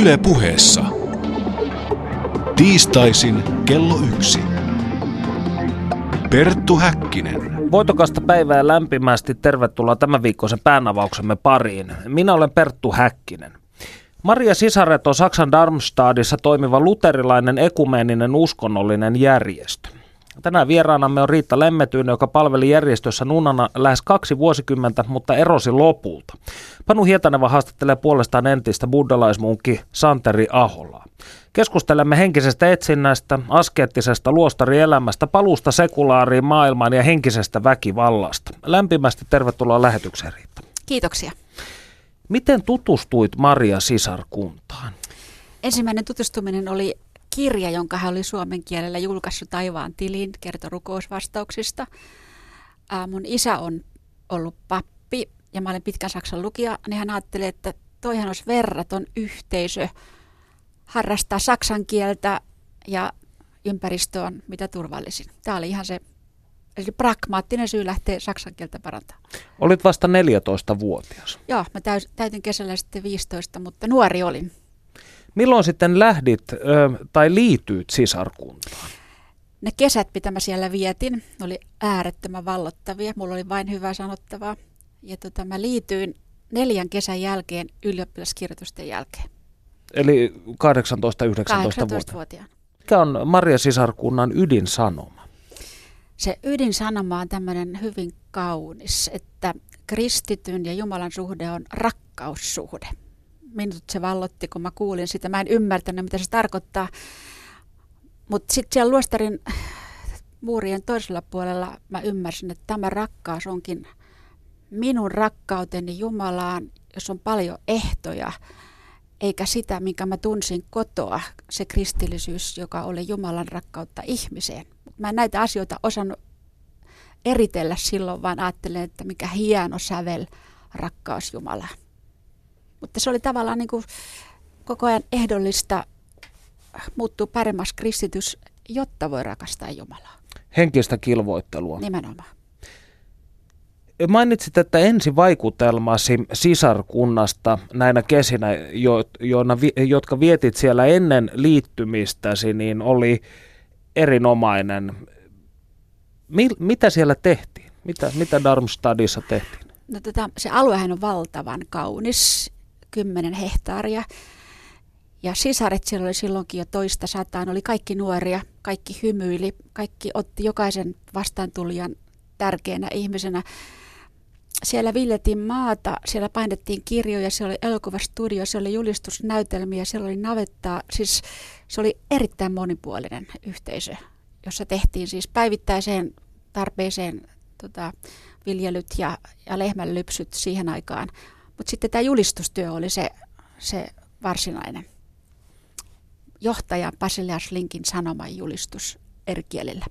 Yle puheessa. Tiistaisin kello yksi. Perttu Häkkinen. Voitokasta päivää lämpimästi tervetuloa tämän viikkoisen päänavauksemme pariin. Minä olen Perttu Häkkinen. Maria Sisaret on Saksan Darmstadissa toimiva luterilainen ekumeeninen uskonnollinen järjestö. Tänään vieraanamme on Riitta Lemmetyyn, joka palveli järjestössä nunnana lähes kaksi vuosikymmentä, mutta erosi lopulta. Panu Hietaneva haastattelee puolestaan entistä buddhalaismunkki Santeri Aholaa. Keskustelemme henkisestä etsinnästä, askeettisesta luostarielämästä, paluusta sekulaariin maailmaan ja henkisestä väkivallasta. Lämpimästi tervetuloa lähetykseen, Riitta. Kiitoksia. Miten tutustuit Maria Sisarkuntaan? Ensimmäinen tutustuminen oli kirja, jonka hän oli suomen kielellä julkaissut taivaan tiliin, kertoi rukousvastauksista. Ää, mun isä on ollut pappi ja mä olen pitkän Saksan lukija, niin hän ajatteli, että toihan olisi verraton yhteisö harrastaa saksan kieltä ja ympäristö on mitä turvallisin. Tämä oli ihan se eli pragmaattinen syy lähteä saksan kieltä parantaa. Olit vasta 14-vuotias. Joo, mä täytin kesällä sitten 15, mutta nuori olin. Milloin sitten lähdit ö, tai liityit sisarkuntaan? Ne kesät, mitä mä siellä vietin, oli äärettömän vallottavia. Mulla oli vain hyvää sanottavaa. Ja tota, mä liityin neljän kesän jälkeen ylioppilaskirjoitusten jälkeen. Eli 18-19 vuotiaana. Mikä on Maria Sisarkunnan ydinsanoma? Se ydinsanoma on tämmöinen hyvin kaunis, että kristityn ja Jumalan suhde on rakkaussuhde minut se vallotti, kun mä kuulin sitä. Mä en ymmärtänyt, mitä se tarkoittaa. Mutta sitten siellä luostarin muurien toisella puolella mä ymmärsin, että tämä rakkaus onkin minun rakkauteni Jumalaan, jos on paljon ehtoja, eikä sitä, minkä mä tunsin kotoa, se kristillisyys, joka oli Jumalan rakkautta ihmiseen. Mä en näitä asioita osannut eritellä silloin, vaan ajattelen, että mikä hieno sävel rakkaus Jumalaan. Mutta se oli tavallaan niin kuin koko ajan ehdollista muuttuu paremmaksi kristitys, jotta voi rakastaa Jumalaa. Henkistä kilvoittelua. Nimenomaan. Mainitsit, että ensi vaikutelmasi sisarkunnasta näinä kesinä, jo, joina, jotka vietit siellä ennen liittymistäsi, niin oli erinomainen. Mi, mitä siellä tehtiin? Mitä, mitä Darmstadissa tehtiin? No, tota, se aluehan on valtavan kaunis 10 hehtaaria. Ja sisaret siellä oli silloinkin jo toista sataan, oli kaikki nuoria, kaikki hymyili, kaikki otti jokaisen vastaantulijan tärkeänä ihmisenä. Siellä viljeltiin maata, siellä painettiin kirjoja, siellä oli elokuvastudio, siellä oli julistusnäytelmiä, siellä oli navettaa. Siis se oli erittäin monipuolinen yhteisö, jossa tehtiin siis päivittäiseen tarpeeseen tota, viljelyt ja, ja lehmänlypsyt siihen aikaan mutta sitten tämä julistustyö oli se, se varsinainen johtaja Basileas Linkin sanoman julistus eri kielillä.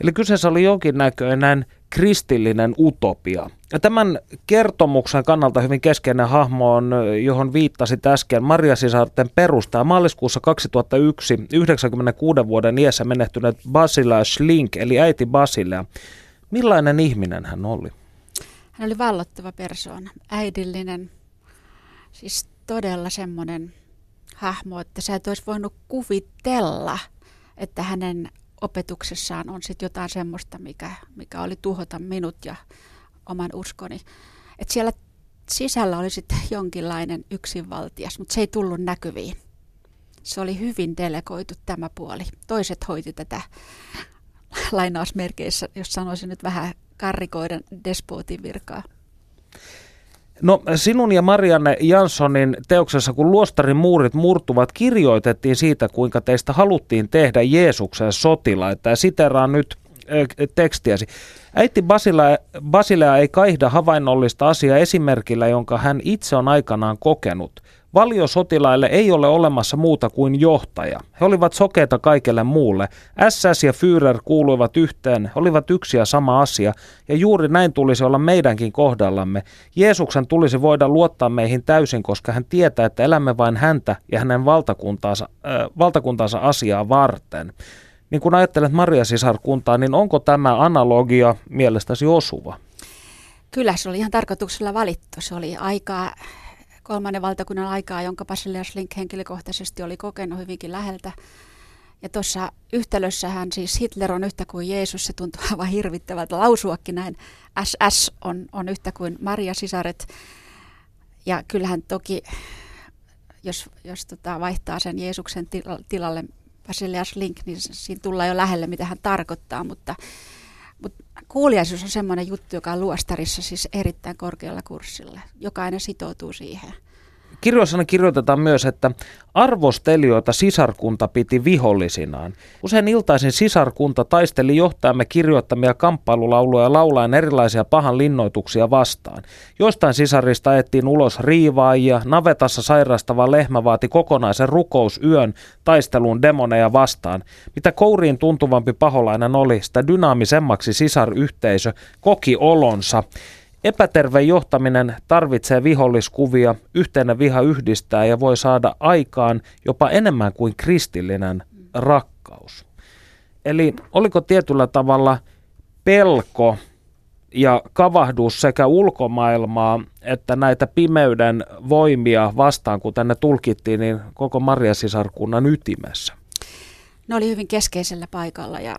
Eli kyseessä oli jonkinnäköinen kristillinen utopia. Ja tämän kertomuksen kannalta hyvin keskeinen hahmo on, johon viittasit äsken, Maria Sisarten perustaja maaliskuussa 2001 96 vuoden iässä menehtynyt Basilea Slink, eli äiti Basilea. Millainen ihminen hän oli? Hän oli vallottava persoona, äidillinen, siis todella semmoinen hahmo, että sä et olisi voinut kuvitella, että hänen opetuksessaan on sitten jotain semmoista, mikä, mikä oli tuhota minut ja oman uskoni. Että siellä sisällä oli sitten jonkinlainen yksinvaltias, mutta se ei tullut näkyviin. Se oli hyvin delegoitu tämä puoli. Toiset hoiti tätä lainausmerkeissä, jos sanoisin nyt vähän karrikoiden despotin virkaa? No sinun ja Marianne Janssonin teoksessa, kun luostarin muurit murtuvat, kirjoitettiin siitä, kuinka teistä haluttiin tehdä Jeesuksen sotilaita. Ja siteraan nyt tekstiäsi. Äiti Basilea, Basilea ei kaihda havainnollista asiaa esimerkillä, jonka hän itse on aikanaan kokenut. Valiosotilaille ei ole olemassa muuta kuin johtaja. He olivat sokeita kaikelle muulle. SS ja Führer kuuluivat yhteen, olivat yksi ja sama asia, ja juuri näin tulisi olla meidänkin kohdallamme. Jeesuksen tulisi voida luottaa meihin täysin, koska hän tietää, että elämme vain häntä ja hänen valtakuntaansa, äh, valtakuntaansa asiaa varten. Niin kun ajattelet Maria Sisarkuntaa, niin onko tämä analogia mielestäsi osuva? Kyllä se oli ihan tarkoituksella valittu. Se oli aikaa kolmannen valtakunnan aikaa, jonka Basilias Link henkilökohtaisesti oli kokenut hyvinkin läheltä. Ja tuossa yhtälössähän siis Hitler on yhtä kuin Jeesus, se tuntuu aivan hirvittävältä lausuakin näin. SS on, on yhtä kuin Maria sisaret. Ja kyllähän toki, jos, jos tota vaihtaa sen Jeesuksen tilalle Basilias Link, niin siinä tullaan jo lähelle, mitä hän tarkoittaa, mutta, kuuliaisuus on semmoinen juttu, joka on luostarissa siis erittäin korkealla kurssilla. Jokainen sitoutuu siihen. Kirjoissana kirjoitetaan myös, että arvostelijoita sisarkunta piti vihollisinaan. Usein iltaisin sisarkunta taisteli johtajamme kirjoittamia kamppailulauluja laulaen erilaisia pahan linnoituksia vastaan. Joistain sisarista ajettiin ulos riivaajia, navetassa sairastava lehmä vaati kokonaisen rukousyön taisteluun demoneja vastaan. Mitä kouriin tuntuvampi paholainen oli, sitä dynaamisemmaksi sisaryhteisö koki olonsa. Epäterve johtaminen tarvitsee viholliskuvia, yhteinen viha yhdistää ja voi saada aikaan jopa enemmän kuin kristillinen rakkaus. Eli oliko tietyllä tavalla pelko ja kavahdus sekä ulkomaailmaa että näitä pimeyden voimia vastaan, kun tänne tulkittiin, niin koko Marjasisarkunnan ytimessä? Ne oli hyvin keskeisellä paikalla ja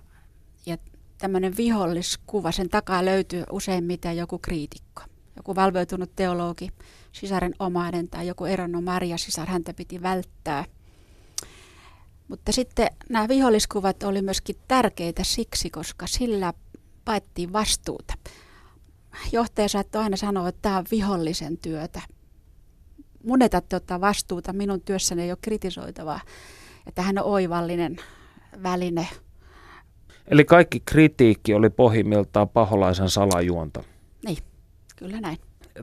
tämmöinen viholliskuva, sen takaa löytyy useimmiten joku kriitikko, joku valveutunut teologi, sisaren omainen tai joku eronnut Maria sisar, häntä piti välttää. Mutta sitten nämä viholliskuvat oli myöskin tärkeitä siksi, koska sillä paettiin vastuuta. Johtaja saattoi aina sanoa, että tämä on vihollisen työtä. Mun ottaa vastuuta, minun työssäni ei ole kritisoitavaa. Että hän on oivallinen väline – Eli kaikki kritiikki oli pohjimmiltaan paholaisen salajuonta. Niin, kyllä näin.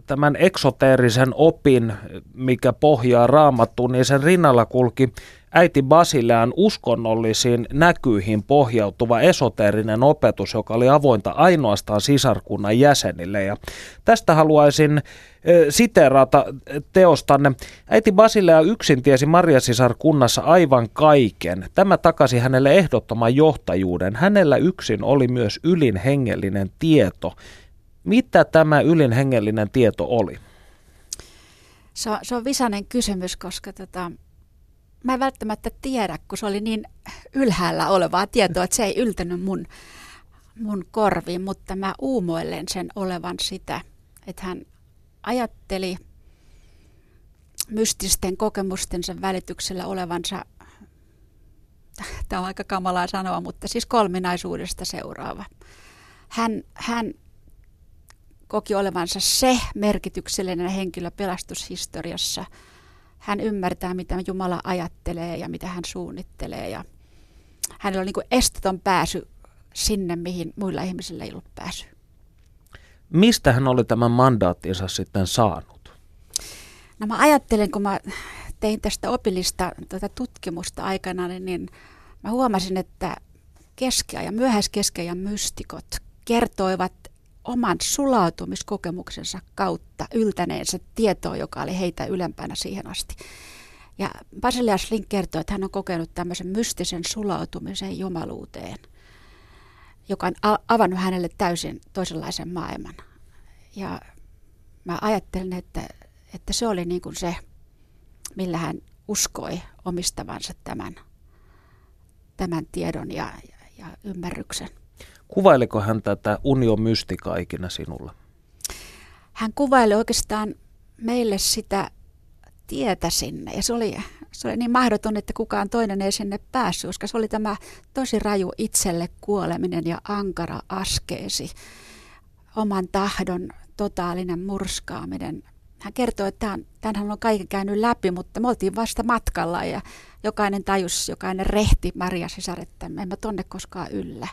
Tämän eksoteerisen opin, mikä pohjaa raamattuun, niin sen rinnalla kulki äiti Basilean uskonnollisiin näkyihin pohjautuva esoteerinen opetus, joka oli avointa ainoastaan sisarkunnan jäsenille. Ja tästä haluaisin siteerata teostanne. Äiti Basilea yksin tiesi Marjasisarkunnassa aivan kaiken. Tämä takasi hänelle ehdottoman johtajuuden. Hänellä yksin oli myös ylin hengellinen tieto. Mitä tämä ylin hengellinen tieto oli? Se on, se on visainen kysymys, koska tota, mä en välttämättä tiedä, kun se oli niin ylhäällä olevaa tietoa, että se ei yltänyt mun, mun korviin, mutta mä uumoilen sen olevan sitä, että hän ajatteli mystisten kokemustensa välityksellä olevansa, tämä on aika kamalaa sanoa, mutta siis kolminaisuudesta seuraava. Hän, hän koki olevansa se merkityksellinen henkilö pelastushistoriassa. Hän ymmärtää, mitä Jumala ajattelee ja mitä hän suunnittelee. Ja hänellä on niin kuin esteton pääsy sinne, mihin muilla ihmisillä ei ollut pääsy. Mistä hän oli tämän mandaattinsa sitten saanut? No mä ajattelen, kun mä tein tästä opillista tuota tutkimusta aikana, niin, niin mä huomasin, että keskiajan, myöhäiskeskiajan mystikot kertoivat oman sulautumiskokemuksensa kautta yltäneensä tietoa, joka oli heitä ylempänä siihen asti. Ja Basilias Link kertoo, että hän on kokenut tämmöisen mystisen sulautumisen jumaluuteen – joka on avannut hänelle täysin toisenlaisen maailman. Ja mä ajattelin, että, että se oli niin kuin se, millä hän uskoi omistavansa tämän, tämän tiedon ja, ja, ja ymmärryksen. Kuvailiko hän tätä union mystikaa ikinä sinulle? Hän kuvaili oikeastaan meille sitä tietä sinne. Ja se oli, se oli niin mahdoton, että kukaan toinen ei sinne päässyt, koska se oli tämä tosi raju itselle kuoleminen ja ankara askeesi, oman tahdon totaalinen murskaaminen. Hän kertoi, että tämän on kaiken käynyt läpi, mutta me oltiin vasta matkalla ja jokainen tajus, jokainen rehti Maria sisar, että me emme tonne koskaan yllä.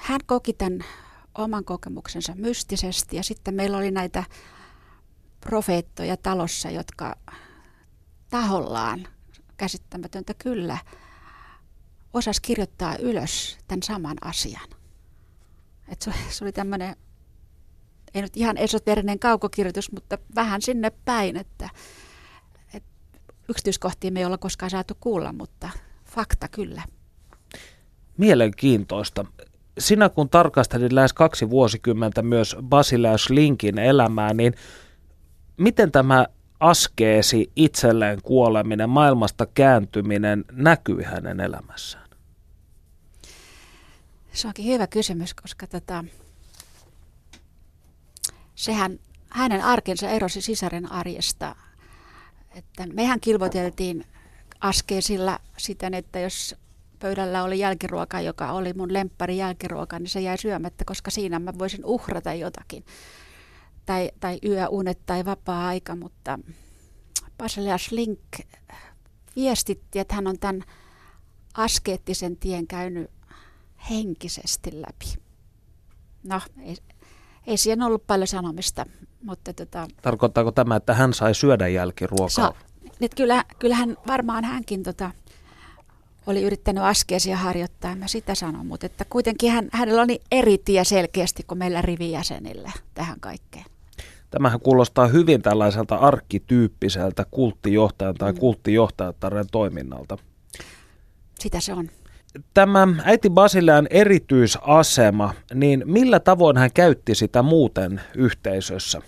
Et hän koki tämän oman kokemuksensa mystisesti ja sitten meillä oli näitä profeettoja talossa, jotka tahollaan, käsittämätöntä kyllä, osas kirjoittaa ylös tämän saman asian. Et se, se oli tämmöinen, ei nyt ihan esoterinen kaukokirjoitus, mutta vähän sinne päin, että, että yksityiskohtia me ei olla koskaan saatu kuulla, mutta fakta kyllä. Mielenkiintoista. Sinä kun tarkastelit lähes kaksi vuosikymmentä myös Basileus Linkin elämää, niin miten tämä askeesi, itselleen kuoleminen, maailmasta kääntyminen näkyy hänen elämässään? Se onkin hyvä kysymys, koska tota, sehän hänen arkensa erosi sisaren arjesta. Että mehän kilvoteltiin askeesilla siten, että jos pöydällä oli jälkiruoka, joka oli mun lemppari jälkiruoka, niin se jäi syömättä, koska siinä mä voisin uhrata jotakin. Tai, tai yöunet tai vapaa-aika, mutta Basileas Link viestitti, että hän on tämän askeettisen tien käynyt henkisesti läpi. No, ei, ei siihen ollut paljon sanomista, mutta tota... Tarkoittaako tämä, että hän sai syödä jälkiruokaa? Sa- nyt kyllä, kyllähän varmaan hänkin tota, oli yrittänyt askeesia harjoittaa, mä sitä sanon, mutta että kuitenkin hän, hänellä oli eri tie selkeästi kuin meillä rivijäsenillä tähän kaikkeen. Tämähän kuulostaa hyvin tällaiselta arkkityyppiseltä kulttijohtajan tai mm. kulttijohtajataren toiminnalta. Sitä se on. Tämä äiti Basilean erityisasema, niin millä tavoin hän käytti sitä muuten yhteisössä?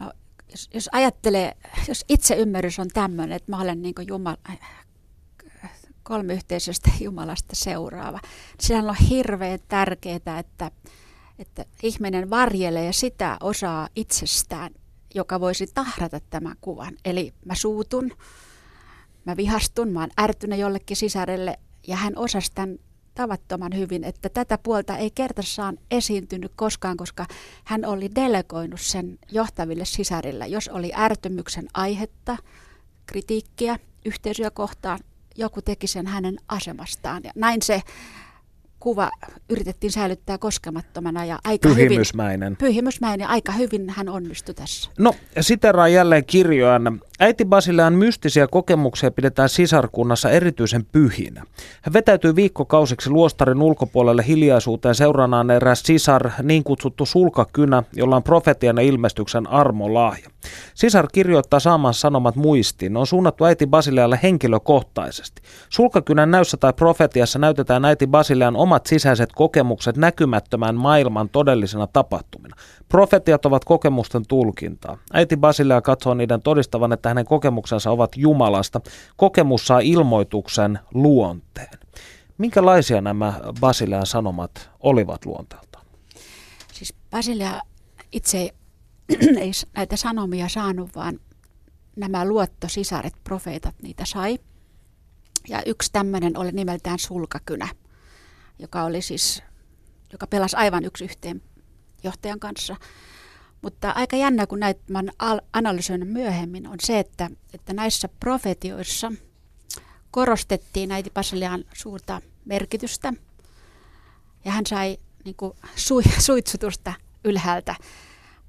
No, jos, jos ajattelee, jos itse ymmärrys on tämmöinen, että mä olen niin Jumala, kolmiyhteisöstä Jumalasta seuraava. Sehän on hirveän tärkeää, että, että ihminen varjelee sitä osaa itsestään, joka voisi tahrata tämän kuvan. Eli mä suutun, mä vihastun, mä oon ärtynyt jollekin sisarelle ja hän osasi tämän tavattoman hyvin, että tätä puolta ei kertassaan esiintynyt koskaan, koska hän oli delegoinut sen johtaville sisarille. Jos oli ärtymyksen aihetta, kritiikkiä yhteisöä kohtaan, joku teki sen hänen asemastaan. Ja näin se kuva yritettiin säilyttää koskemattomana ja aika pyhimysmäinen. hyvin. Pyhimysmäinen. aika hyvin hän onnistui tässä. No, siteraan jälleen kirjoan. Äiti Basilean mystisiä kokemuksia pidetään sisarkunnassa erityisen pyhinä. Hän vetäytyy viikkokausiksi luostarin ulkopuolelle hiljaisuuteen seuranaan eräs sisar, niin kutsuttu sulkakynä, jolla on profetian ja ilmestyksen armolahja. Sisar kirjoittaa saaman sanomat muistiin. On suunnattu äiti Basilealle henkilökohtaisesti. Sulkakynän näyssä tai profetiassa näytetään äiti Basilean omat sisäiset kokemukset näkymättömän maailman todellisena tapahtumina. Profetiat ovat kokemusten tulkintaa. Äiti Basilea katsoo niiden todistavan, että hänen kokemuksensa ovat Jumalasta. Kokemus saa ilmoituksen luonteen. Minkälaisia nämä Basilean sanomat olivat luonteeltaan? Siis Basilea itse ei näitä sanomia saanut, vaan nämä luottosisaret, profeetat, niitä sai. Ja yksi tämmöinen oli nimeltään Sulkakynä, joka oli siis, joka pelasi aivan yksi yhteen johtajan kanssa. Mutta aika jännä, kun näitä mä analysoinut myöhemmin, on se, että, että näissä profetioissa korostettiin näitä Basilian suurta merkitystä. Ja hän sai niin kuin, su, suitsutusta ylhäältä,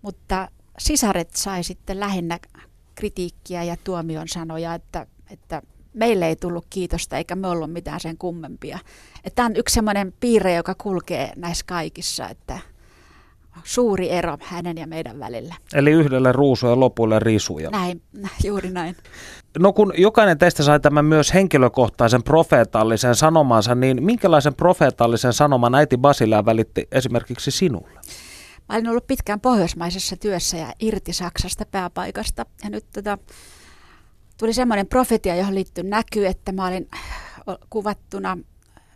mutta sisaret sai sitten lähinnä kritiikkiä ja tuomion sanoja, että, että meille ei tullut kiitosta eikä me ollut mitään sen kummempia. Tämä on yksi sellainen piirre, joka kulkee näissä kaikissa, että suuri ero hänen ja meidän välillä. Eli yhdelle ruusu ja lopulle risuja. Näin, juuri näin. No kun jokainen teistä sai tämän myös henkilökohtaisen profeetallisen sanomansa, niin minkälaisen profeetallisen sanoman äiti Basilea välitti esimerkiksi sinulle? Mä olin ollut pitkään pohjoismaisessa työssä ja irti Saksasta pääpaikasta. Ja nyt tota, tuli semmoinen profetia, johon liittyy näky, että mä olin kuvattuna,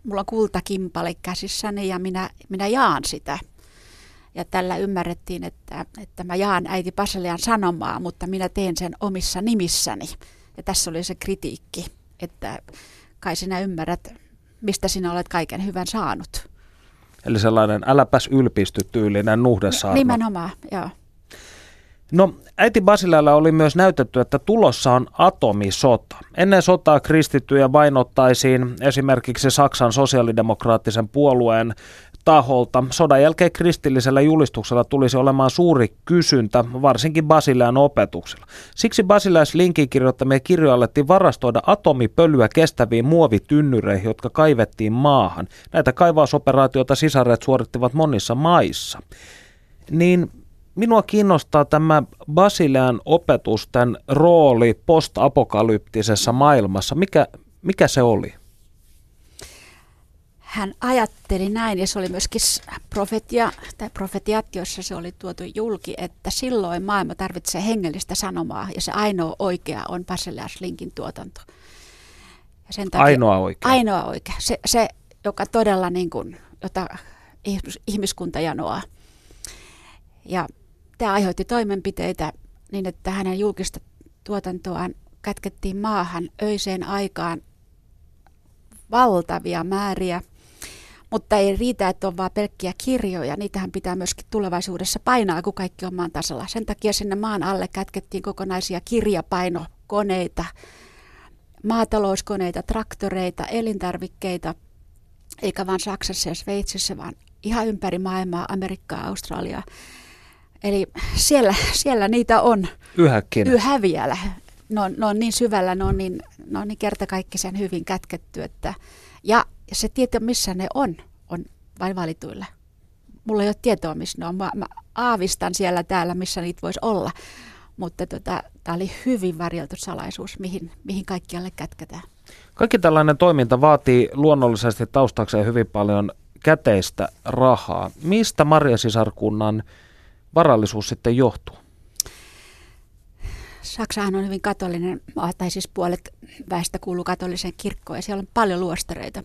mulla on kultakimpale käsissäni ja minä, minä jaan sitä – ja tällä ymmärrettiin, että, että mä jaan äiti Paselian sanomaa, mutta minä teen sen omissa nimissäni. Ja tässä oli se kritiikki, että kai sinä ymmärrät, mistä sinä olet kaiken hyvän saanut. Eli sellainen äläpäs ylpisty tyylinen nuhdesaarna. Nimenomaan, joo. No, äiti Basilealla oli myös näytetty, että tulossa on atomisota. Ennen sotaa kristittyjä vainottaisiin esimerkiksi Saksan sosiaalidemokraattisen puolueen taholta. Sodan jälkeen kristillisellä julistuksella tulisi olemaan suuri kysyntä, varsinkin Basilean opetuksella. Siksi Basileas Linkin kirjoittamia kirjoja alettiin varastoida atomipölyä kestäviin muovitynnyreihin, jotka kaivettiin maahan. Näitä kaivausoperaatioita sisareet suorittivat monissa maissa. Niin minua kiinnostaa tämä Basilean opetusten rooli postapokalyptisessa maailmassa. Mikä, mikä se oli? Hän ajatteli näin, ja se oli myöskin profetia, tai profetiat, joissa se oli tuotu julki, että silloin maailma tarvitsee hengellistä sanomaa, ja se ainoa oikea on Basilias Linkin tuotanto. Ja sen takia, ainoa oikea? Ainoa oikea. Se, se joka todella niin kuin, jota ihmiskunta janoaa. Ja tämä aiheutti toimenpiteitä niin, että hänen julkista tuotantoaan kätkettiin maahan öiseen aikaan valtavia määriä. Mutta ei riitä, että on vain pelkkiä kirjoja. Niitähän pitää myöskin tulevaisuudessa painaa, kun kaikki on maan tasalla. Sen takia sinne maan alle kätkettiin kokonaisia kirjapainokoneita, maatalouskoneita, traktoreita, elintarvikkeita, eikä vain Saksassa ja Sveitsissä, vaan ihan ympäri maailmaa, Amerikkaa, Australiaa. Eli siellä, siellä niitä on. Yhäkin. Yhä vielä. Ne on, ne on niin syvällä, ne on niin, ne on niin kertakaikkisen hyvin kätketty. Että, ja se tieto, missä ne on, on vain valituilla. Mulla ei ole tietoa, missä ne on. Mä, mä aavistan siellä täällä, missä niitä voisi olla. Mutta tota, tämä oli hyvin varjeltu salaisuus, mihin, mihin kaikkialle kätketään. Kaikki tällainen toiminta vaatii luonnollisesti taustakseen hyvin paljon käteistä rahaa. Mistä Maria-sisarkunnan varallisuus sitten johtuu? Saksahan on hyvin katolinen, tai siis puolet väestä kuuluu katoliseen kirkkoon ja siellä on paljon luostareita.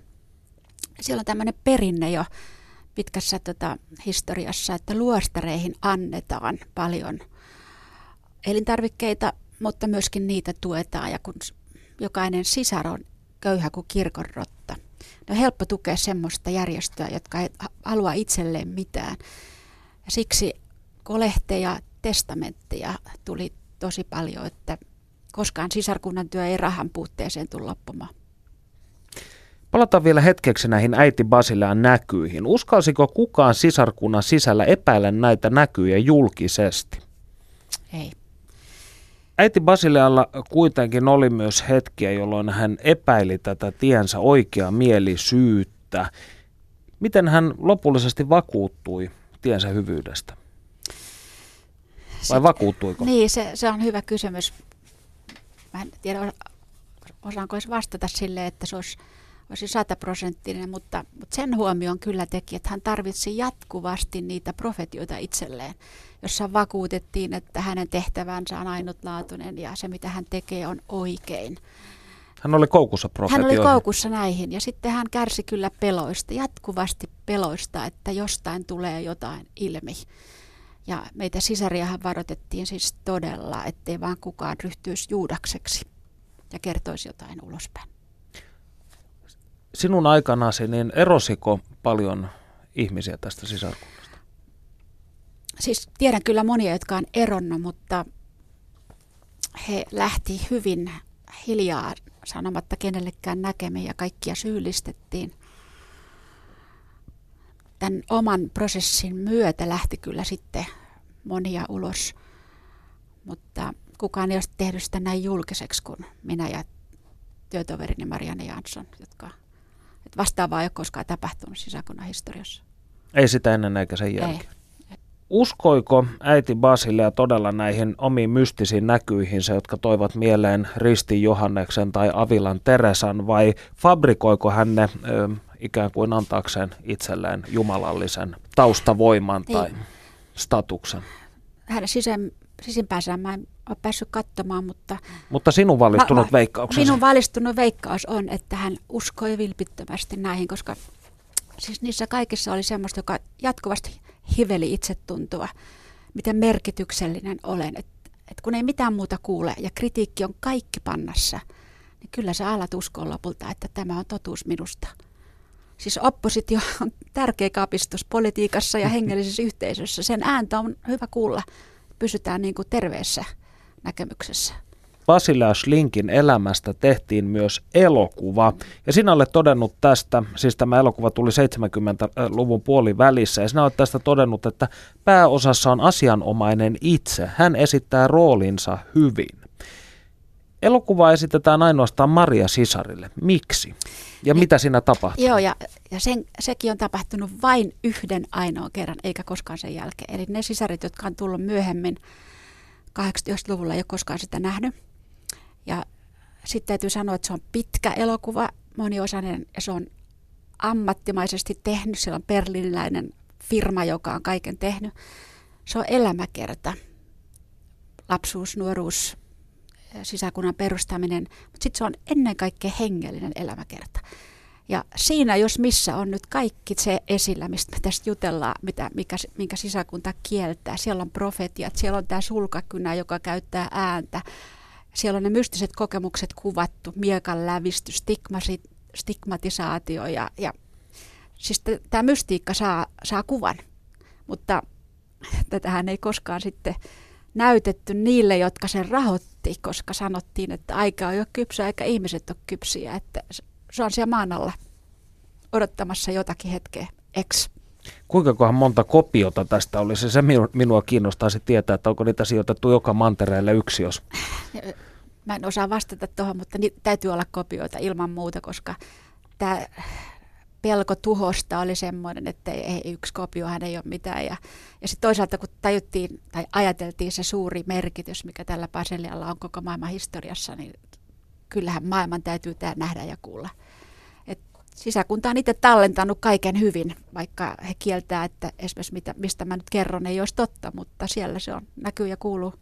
Siellä on tämmöinen perinne jo pitkässä tota, historiassa, että luostareihin annetaan paljon elintarvikkeita, mutta myöskin niitä tuetaan ja kun jokainen sisar on köyhä kuin kirkon rotta. No on helppo tukea semmoista järjestöä, jotka ei halua itselleen mitään. Ja siksi kolehteja, testamentteja tuli tosi paljon, että koskaan sisarkunnan työ ei rahan puutteeseen tule loppumaan. Palataan vielä hetkeksi näihin äiti Basilean näkyihin. Uskalsiko kukaan sisarkunnan sisällä epäillä näitä näkyjä julkisesti? Ei. Äiti Basilealla kuitenkin oli myös hetkiä, jolloin hän epäili tätä tiensä oikeaa mielisyyttä. Miten hän lopullisesti vakuuttui tiensä hyvyydestä? Vai vakuuttuiko? Niin, se, se on hyvä kysymys. Mä en tiedä, osaanko edes vastata sille, että se olisi, olisi sataprosenttinen, mutta, mutta sen huomioon kyllä teki, että hän tarvitsi jatkuvasti niitä profetioita itselleen, jossa vakuutettiin, että hänen tehtävänsä on ainutlaatuinen ja se, mitä hän tekee, on oikein. Hän oli koukussa profetioihin. Hän oli koukussa näihin ja sitten hän kärsi kyllä peloista, jatkuvasti peloista, että jostain tulee jotain ilmi. Ja meitä sisariahan varoitettiin siis todella, ettei vaan kukaan ryhtyisi juudakseksi ja kertoisi jotain ulospäin. Sinun aikanasi, niin erosiko paljon ihmisiä tästä sisarkunnasta? Siis tiedän kyllä monia, jotka on eronnut, mutta he lähti hyvin hiljaa sanomatta kenellekään näkemiin ja kaikkia syyllistettiin – tämän oman prosessin myötä lähti kyllä sitten monia ulos, mutta kukaan ei ole tehnyt sitä näin julkiseksi kuin minä ja työtoverini Marianne Jansson, jotka että vastaavaa ei ole koskaan tapahtunut sisäkunnan historiassa. Ei sitä ennen eikä sen jälkeen. Ei. Uskoiko äiti Basilea todella näihin omiin mystisiin näkyihinsä, jotka toivat mieleen Risti Johanneksen tai Avilan Teresan, vai fabrikoiko hän ne ö, ikään kuin antaakseen itselleen jumalallisen taustavoiman niin. tai statuksen. Hänen sisään, sisimpäänsä mä en ole päässyt katsomaan, mutta... Mutta sinun valistunut veikkauksesi? Minun valistunut veikkaus on, että hän uskoi vilpittömästi näihin, koska siis niissä kaikissa oli semmoista, joka jatkuvasti hiveli itsetuntoa, miten merkityksellinen olen. Että et kun ei mitään muuta kuule ja kritiikki on kaikki pannassa, niin kyllä sä alat uskoa lopulta, että tämä on totuus minusta – Siis oppositio on tärkeä kapistus politiikassa ja hengellisessä yhteisössä. Sen ääntä on hyvä kuulla. Pysytään niin kuin terveessä näkemyksessä. Basileus Linkin elämästä tehtiin myös elokuva. Ja sinä olet todennut tästä, siis tämä elokuva tuli 70-luvun puolivälissä, ja sinä olet tästä todennut, että pääosassa on asianomainen itse. Hän esittää roolinsa hyvin. Elokuva esitetään ainoastaan Maria Sisarille. Miksi? Ja niin, mitä siinä tapahtuu? Joo, ja, ja sen, sekin on tapahtunut vain yhden ainoan kerran, eikä koskaan sen jälkeen. Eli ne sisarit, jotka on tullut myöhemmin 80-luvulla, ei ole koskaan sitä nähnyt. Ja sitten täytyy sanoa, että se on pitkä elokuva, moniosainen, ja se on ammattimaisesti tehnyt. Siellä on berliniläinen firma, joka on kaiken tehnyt. Se on elämäkerta. Lapsuus, nuoruus, sisäkunnan perustaminen, mutta sitten se on ennen kaikkea hengellinen elämäkerta. Ja siinä, jos missä on nyt kaikki se esillä, mistä me tästä jutellaan, mitä, mikä, minkä sisäkunta kieltää. Siellä on profetiat, siellä on tämä sulkakynä, joka käyttää ääntä. Siellä on ne mystiset kokemukset kuvattu, miekan lävistys, stigmasi, stigmatisaatio ja, ja siis tämä mystiikka saa, saa kuvan, mutta tätähän ei koskaan sitten näytetty niille, jotka sen rahoitti, koska sanottiin, että aika on jo kypsä, eikä ihmiset ole kypsiä, että se on siellä maan alla odottamassa jotakin hetkeä, eks? Kuinka monta kopiota tästä olisi? Se minua kiinnostaisi tietää, että onko niitä sijoitettu joka mantereelle yksi, jos... Mä en osaa vastata tuohon, mutta ni, täytyy olla kopioita ilman muuta, koska tämä pelko tuhosta oli semmoinen, että ei, ei, yksi kopiohan ei ole mitään. Ja, ja sitten toisaalta kun tajuttiin tai ajateltiin se suuri merkitys, mikä tällä Baselialla on koko maailman historiassa, niin kyllähän maailman täytyy tämä nähdä ja kuulla. Et sisäkunta on itse tallentanut kaiken hyvin, vaikka he kieltää, että esimerkiksi mitä, mistä mä nyt kerron ei olisi totta, mutta siellä se on, näkyy ja kuuluu.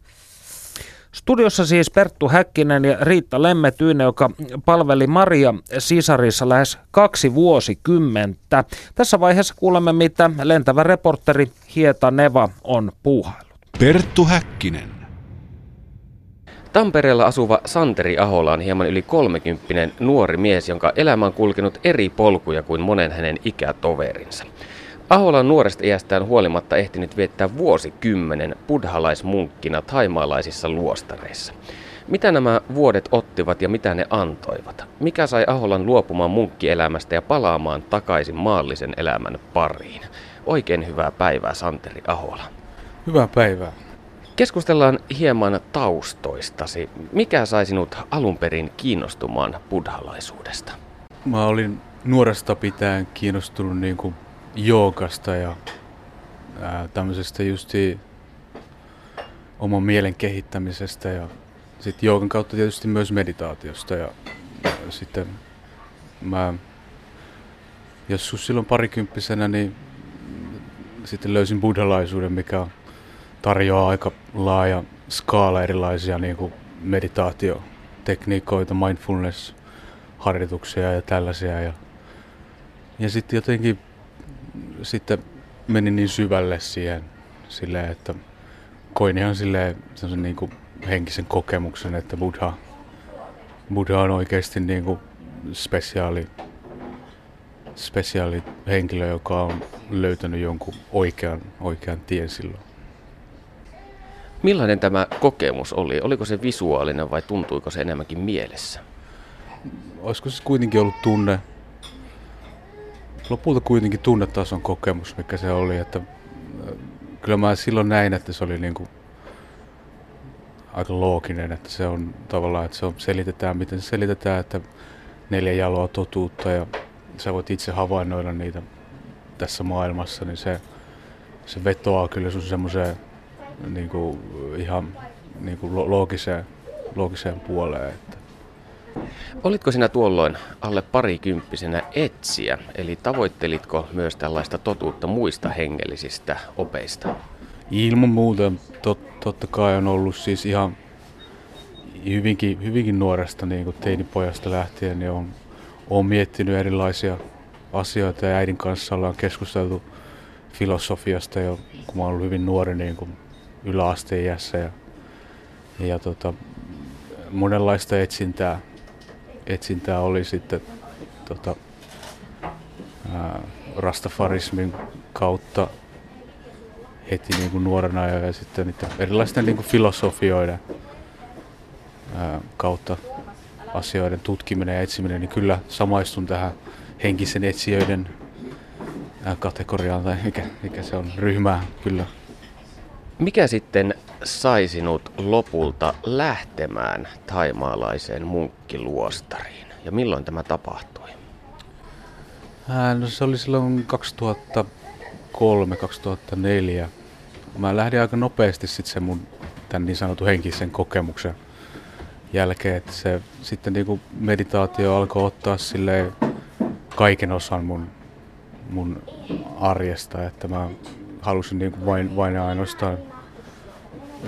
Studiossa siis Perttu Häkkinen ja Riitta Lemmetyinen, joka palveli Maria Sisarissa lähes kaksi vuosikymmentä. Tässä vaiheessa kuulemme, mitä lentävä reporteri Hieta Neva on puuhaillut. Perttu Häkkinen. Tampereella asuva Santeri Ahola on hieman yli kolmekymppinen nuori mies, jonka elämä on kulkenut eri polkuja kuin monen hänen ikätoverinsa. Ahola on nuoresta iästään huolimatta ehtinyt viettää vuosikymmenen buddhalaismunkkina taimaalaisissa luostareissa. Mitä nämä vuodet ottivat ja mitä ne antoivat? Mikä sai Aholan luopumaan munkkielämästä ja palaamaan takaisin maallisen elämän pariin? Oikein hyvää päivää, Santeri Ahola. Hyvää päivää. Keskustellaan hieman taustoistasi. Mikä sai sinut alun perin kiinnostumaan buddhalaisuudesta? Mä olin nuoresta pitäen kiinnostunut niin kuin joogasta ja ää, tämmöisestä justi oman mielen kehittämisestä ja sitten joogan kautta tietysti myös meditaatiosta ja, ja sitten mä joskus silloin parikymppisenä niin sitten löysin buddhalaisuuden, mikä tarjoaa aika laaja skaala erilaisia niin kuin meditaatiotekniikoita, mindfulness-harjoituksia ja tällaisia. Ja, ja sitten jotenkin sitten meni niin syvälle siihen silleen, että koin ihan silleen niin kuin henkisen kokemuksen, että Buddha, Buddha on oikeasti niin kuin spesiaali, spesiaali henkilö, joka on löytänyt jonkun oikean, oikean tien silloin. Millainen tämä kokemus oli? Oliko se visuaalinen vai tuntuiko se enemmänkin mielessä? Olisiko se kuitenkin ollut tunne, lopulta kuitenkin tunnetason kokemus, mikä se oli. Että, äh, kyllä mä silloin näin, että se oli niin kuin aika looginen, että se on tavallaan, että se on, selitetään, miten se selitetään, että neljä jaloa totuutta ja sä voit itse havainnoida niitä tässä maailmassa, niin se, se vetoaa kyllä sun semmoiseen niin kuin, ihan niin kuin loogiseen, loogiseen puoleen. Että. Olitko sinä tuolloin alle parikymppisenä etsiä, eli tavoittelitko myös tällaista totuutta muista hengellisistä opeista? Ilman muuta tot, totta kai on ollut siis ihan hyvinkin, hyvinkin nuoresta niin kuin teinipojasta lähtien, niin on, on miettinyt erilaisia asioita ja äidin kanssa ollaan keskusteltu filosofiasta jo, kun mä olen ollut hyvin nuori niin kuin yläasteiässä ja, ja tota, monenlaista etsintää, etsintää oli sitten tota, ää, rastafarismin kautta heti niin kuin nuorena ja, ja sitten niitä erilaisten niin kuin filosofioiden ää, kautta asioiden tutkiminen ja etsiminen, niin kyllä samaistun tähän henkisen etsijöiden kategoriaan tai mikä, mikä se on, ryhmää kyllä mikä sitten sai sinut lopulta lähtemään taimaalaiseen munkkiluostariin ja milloin tämä tapahtui? No se oli silloin 2003-2004. Mä lähdin aika nopeasti sitten sen mun tämän niin sanotun henkisen kokemuksen jälkeen, että se sitten niinku meditaatio alkoi ottaa sille kaiken osan mun, mun arjesta, että mä halusin niin kuin vain, vain ja ainoastaan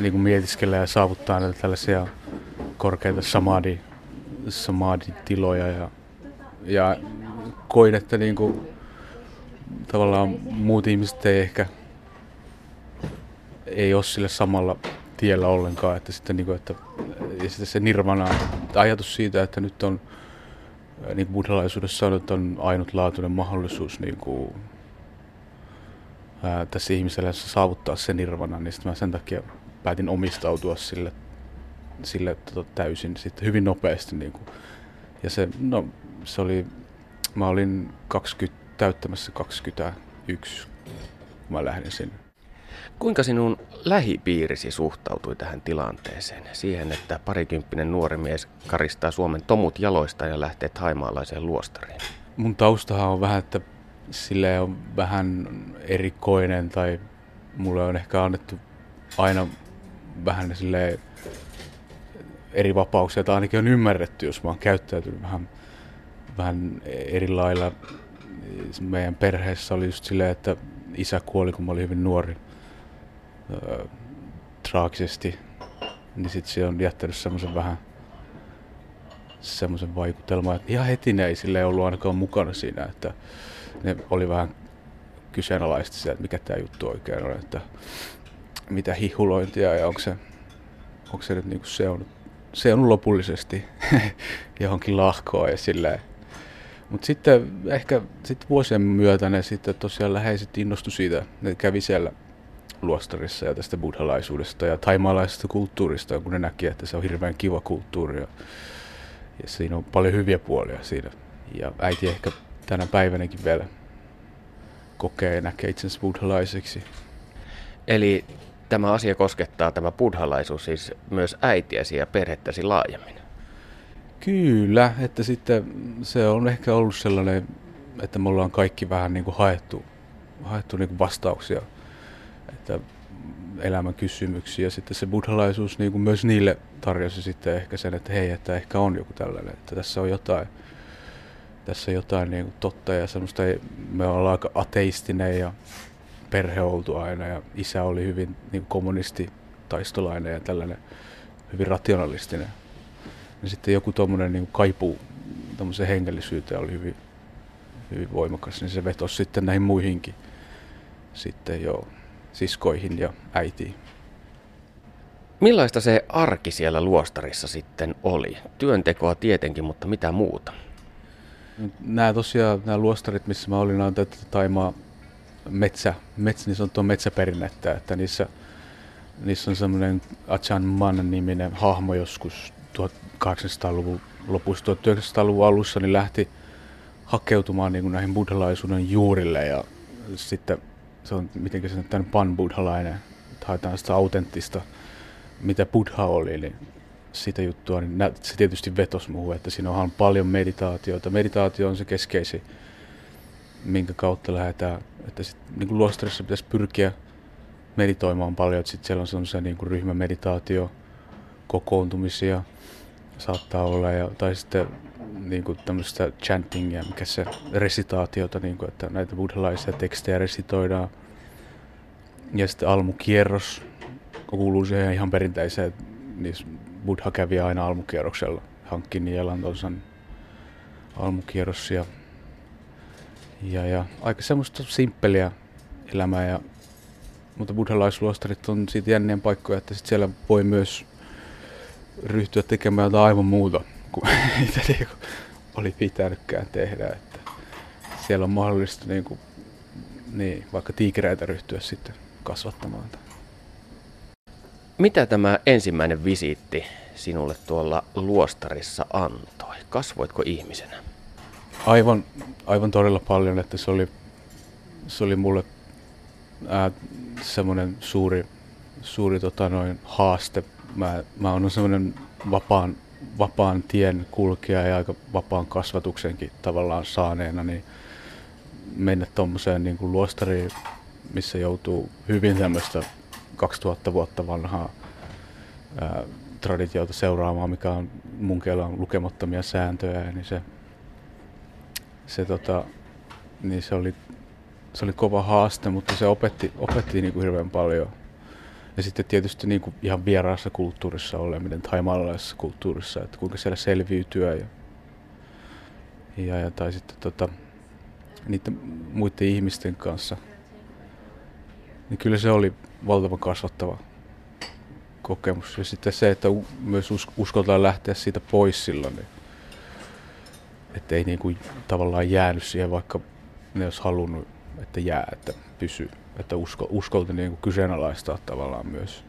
niin kuin mietiskellä ja saavuttaa näitä tällaisia korkeita samadhi, samadhi-tiloja ja, ja koin, että niin kuin, tavallaan muut ihmiset ei ehkä ei ole sille samalla tiellä ollenkaan, että sitten, niin kuin, että, ja sitten se nirvana, ajatus siitä, että nyt on niin kuin buddhalaisuudessa on, että on ainutlaatuinen mahdollisuus niin kuin, ää, tässä ihmisellä saavuttaa se nirvana, niin sitten mä sen takia päätin omistautua sille, sille tota, täysin sitten hyvin nopeasti. Niin kuin. Ja se, no, se oli, mä olin 20, täyttämässä 21, kun mä lähdin sinne. Kuinka sinun lähipiirisi suhtautui tähän tilanteeseen? Siihen, että parikymppinen nuori mies karistaa Suomen tomut jaloista ja lähtee haimaalaiseen luostariin? Mun taustahan on vähän, että sille on vähän erikoinen tai mulle on ehkä annettu aina vähän sille eri vapauksia, tai ainakin on ymmärretty, jos mä oon käyttäytynyt vähän, vähän eri lailla. Meidän perheessä oli just silleen, että isä kuoli, kun mä olin hyvin nuori öö, traagisesti, niin sitten se on jättänyt semmoisen vähän semmoisen vaikutelman, että ihan heti ne ei sille ollut ainakaan mukana siinä, että ne oli vähän kyseenalaisesti se, että mikä tämä juttu oikein on, että mitä hihulointia ja onko se, onko se nyt niinku se on, se on lopullisesti johonkin lahkoon ja silleen. Mutta sitten ehkä sit vuosien myötä ne sitten tosiaan läheiset innostu siitä, ne kävi siellä luostarissa ja tästä buddhalaisuudesta ja taimaalaisesta kulttuurista, kun ne näki, että se on hirveän kiva kulttuuri ja, ja siinä on paljon hyviä puolia siinä. Ja äiti ehkä tänä päivänäkin vielä kokee ja näkee itsensä buddhalaiseksi. Eli tämä asia koskettaa tämä buddhalaisuus siis myös äitiäsi ja perhettäsi laajemmin. Kyllä, että sitten se on ehkä ollut sellainen, että me ollaan kaikki vähän niin kuin haettu, haettu niin kuin vastauksia että elämän kysymyksiä. Ja sitten se buddhalaisuus niin kuin myös niille tarjosi sitten ehkä sen, että hei, että ehkä on joku tällainen, että tässä on jotain, tässä jotain niin kuin totta ja semmoista, me ollaan aika ateistinen ja perhe oltu aina ja isä oli hyvin niin kommunisti, taistolainen ja tällainen hyvin rationalistinen. Ja sitten joku tuommoinen niin kaipu tämmöiseen hengellisyyteen oli hyvin, hyvin voimakas, niin se vetosi sitten näihin muihinkin sitten jo siskoihin ja äitiin. Millaista se arki siellä luostarissa sitten oli? Työntekoa tietenkin, mutta mitä muuta? Nämä tosiaan, nämä luostarit, missä mä olin, on tätä Taimaa metsä, metsä, niin sanottua metsäperinnettä, että niissä, niissä on semmoinen Achan Man niminen hahmo joskus 1800-luvun lopussa, 1900-luvun alussa, niin lähti hakeutumaan niin kuin näihin buddhalaisuuden juurille ja sitten se on, miten se on pan-buddhalainen, haetaan sitä autenttista, mitä buddha oli, niin sitä juttua, niin se tietysti vetosi muuhun, että siinä on paljon meditaatiota. Meditaatio on se keskeisin, minkä kautta lähdetään, että sit, niin kuin luostarissa pitäisi pyrkiä meditoimaan paljon, että sitten siellä on sellaisia niin kuin ryhmämeditaatio, kokoontumisia saattaa olla, ja, tai sitten niin kuin tämmöistä chantingia, mikä se resitaatiota, niin kuin, että näitä buddhalaisia tekstejä resitoidaan. Ja sitten almukierros kuuluu siihen ihan perinteiseen, niin buddha kävi aina almukierroksella, hankki nielantonsa almukierros ja, ja, ja aika semmoista simppeliä elämää. Ja, mutta buddhalaisluostarit on siitä jännien paikkoja, että sit siellä voi myös ryhtyä tekemään jotain aivan muuta kuin mitä niinku oli pitänytkään tehdä. Että siellä on mahdollista niin kuin, niin, vaikka tiikereitä ryhtyä sitten kasvattamaan. Mitä tämä ensimmäinen visiitti sinulle tuolla luostarissa antoi? Kasvoitko ihmisenä? Aivan, aivan todella paljon, että se oli, se oli mulle ää, semmoinen suuri, suuri tota noin, haaste. Mä, mä oon semmoinen vapaan vapaan tien kulkija ja aika vapaan kasvatuksenkin tavallaan saaneena, niin mennä tuommoiseen niin kuin luostariin, missä joutuu hyvin tämmöistä 2000 vuotta vanhaa ää, traditiota seuraamaan, mikä on mun on lukemattomia sääntöjä, niin se, se, tota, niin se, oli, se oli kova haaste, mutta se opetti, opetti niin kuin hirveän paljon. Ja sitten tietysti niin kuin ihan vieraassa kulttuurissa oleminen, thaimaalaisessa kulttuurissa, että kuinka siellä selviytyä ja, ja, ja tai sitten tota, niiden muiden ihmisten kanssa. Niin kyllä se oli valtavan kasvattava kokemus. Ja sitten se, että myös uskaltaa lähteä siitä pois silloin, niin että ei niin kuin tavallaan jäänyt siihen, vaikka ne olisi halunnut, että jää, että pysyy. Että usko, uskolta niin kuin kyseenalaistaa tavallaan myös.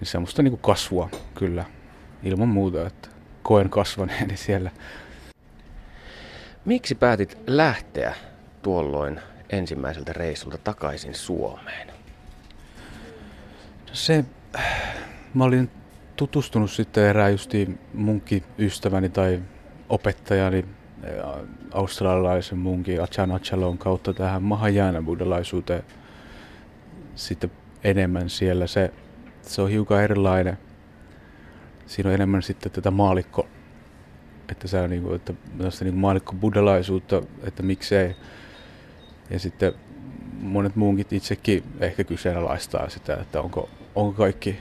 Niin semmoista niin kuin kasvua kyllä, ilman muuta, että koen kasvaneeni siellä. Miksi päätit lähteä tuolloin ensimmäiseltä reissulta takaisin Suomeen? Se, mä olin tutustunut sitten erään justi munkin ystäväni tai opettajani australialaisen munkin Achan Achalon kautta tähän Mahajana buddhalaisuuteen sitten enemmän siellä. Se, se on hiukan erilainen. Siinä on enemmän sitten tätä maalikko, että se on niin kuin, että niin kuin maalikko buddhalaisuutta, että miksei. Ja sitten monet muunkin itsekin ehkä kyseenalaistaa sitä, että onko, onko kaikki,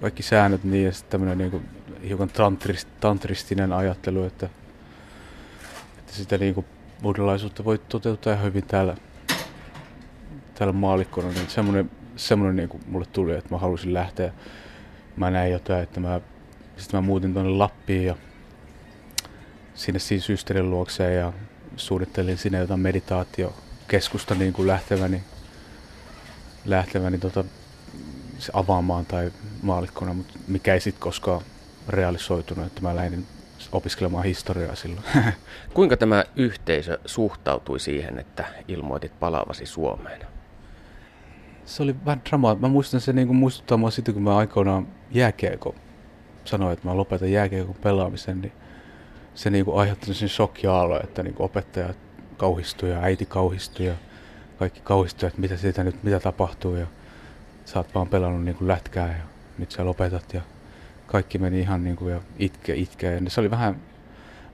kaikki säännöt niin ja sitten tämmöinen niin kuin hiukan tantrist, tantristinen ajattelu, että, että sitä niin kuin buddhalaisuutta voi toteuttaa hyvin täällä, täällä maalikkona, niin semmoinen, semmoinen niin kuin mulle tuli, että mä halusin lähteä. Mä näin jotain, että mä, sitten mä muutin tuonne Lappiin ja sinne siis systerin luokseen ja suunnittelin sinne jotain meditaatiokeskusta niin kuin lähteväni, lähteväni tota, avaamaan tai maalikkona, mutta mikä ei sitten koskaan realisoitunut, että mä lähdin opiskelemaan historiaa silloin. Kuinka tämä yhteisö suhtautui siihen, että ilmoitit palaavasi Suomeen? Se oli vähän dramaa. Mä muistan se niin muistuttaa mua siitä, kun mä aikoinaan jääkiekko sanoin, että mä lopetan jääkiekon pelaamisen, niin se niin kuin aiheutti sen shokkiaalo, että niin kuin opettajat kauhistui ja äiti kauhistui ja kaikki kauhistui, että mitä siitä nyt, mitä tapahtuu ja sä oot vaan pelannut niin kuin lätkää ja nyt sä lopetat ja kaikki meni ihan niin kuin ja itke, itke. Ja se oli vähän,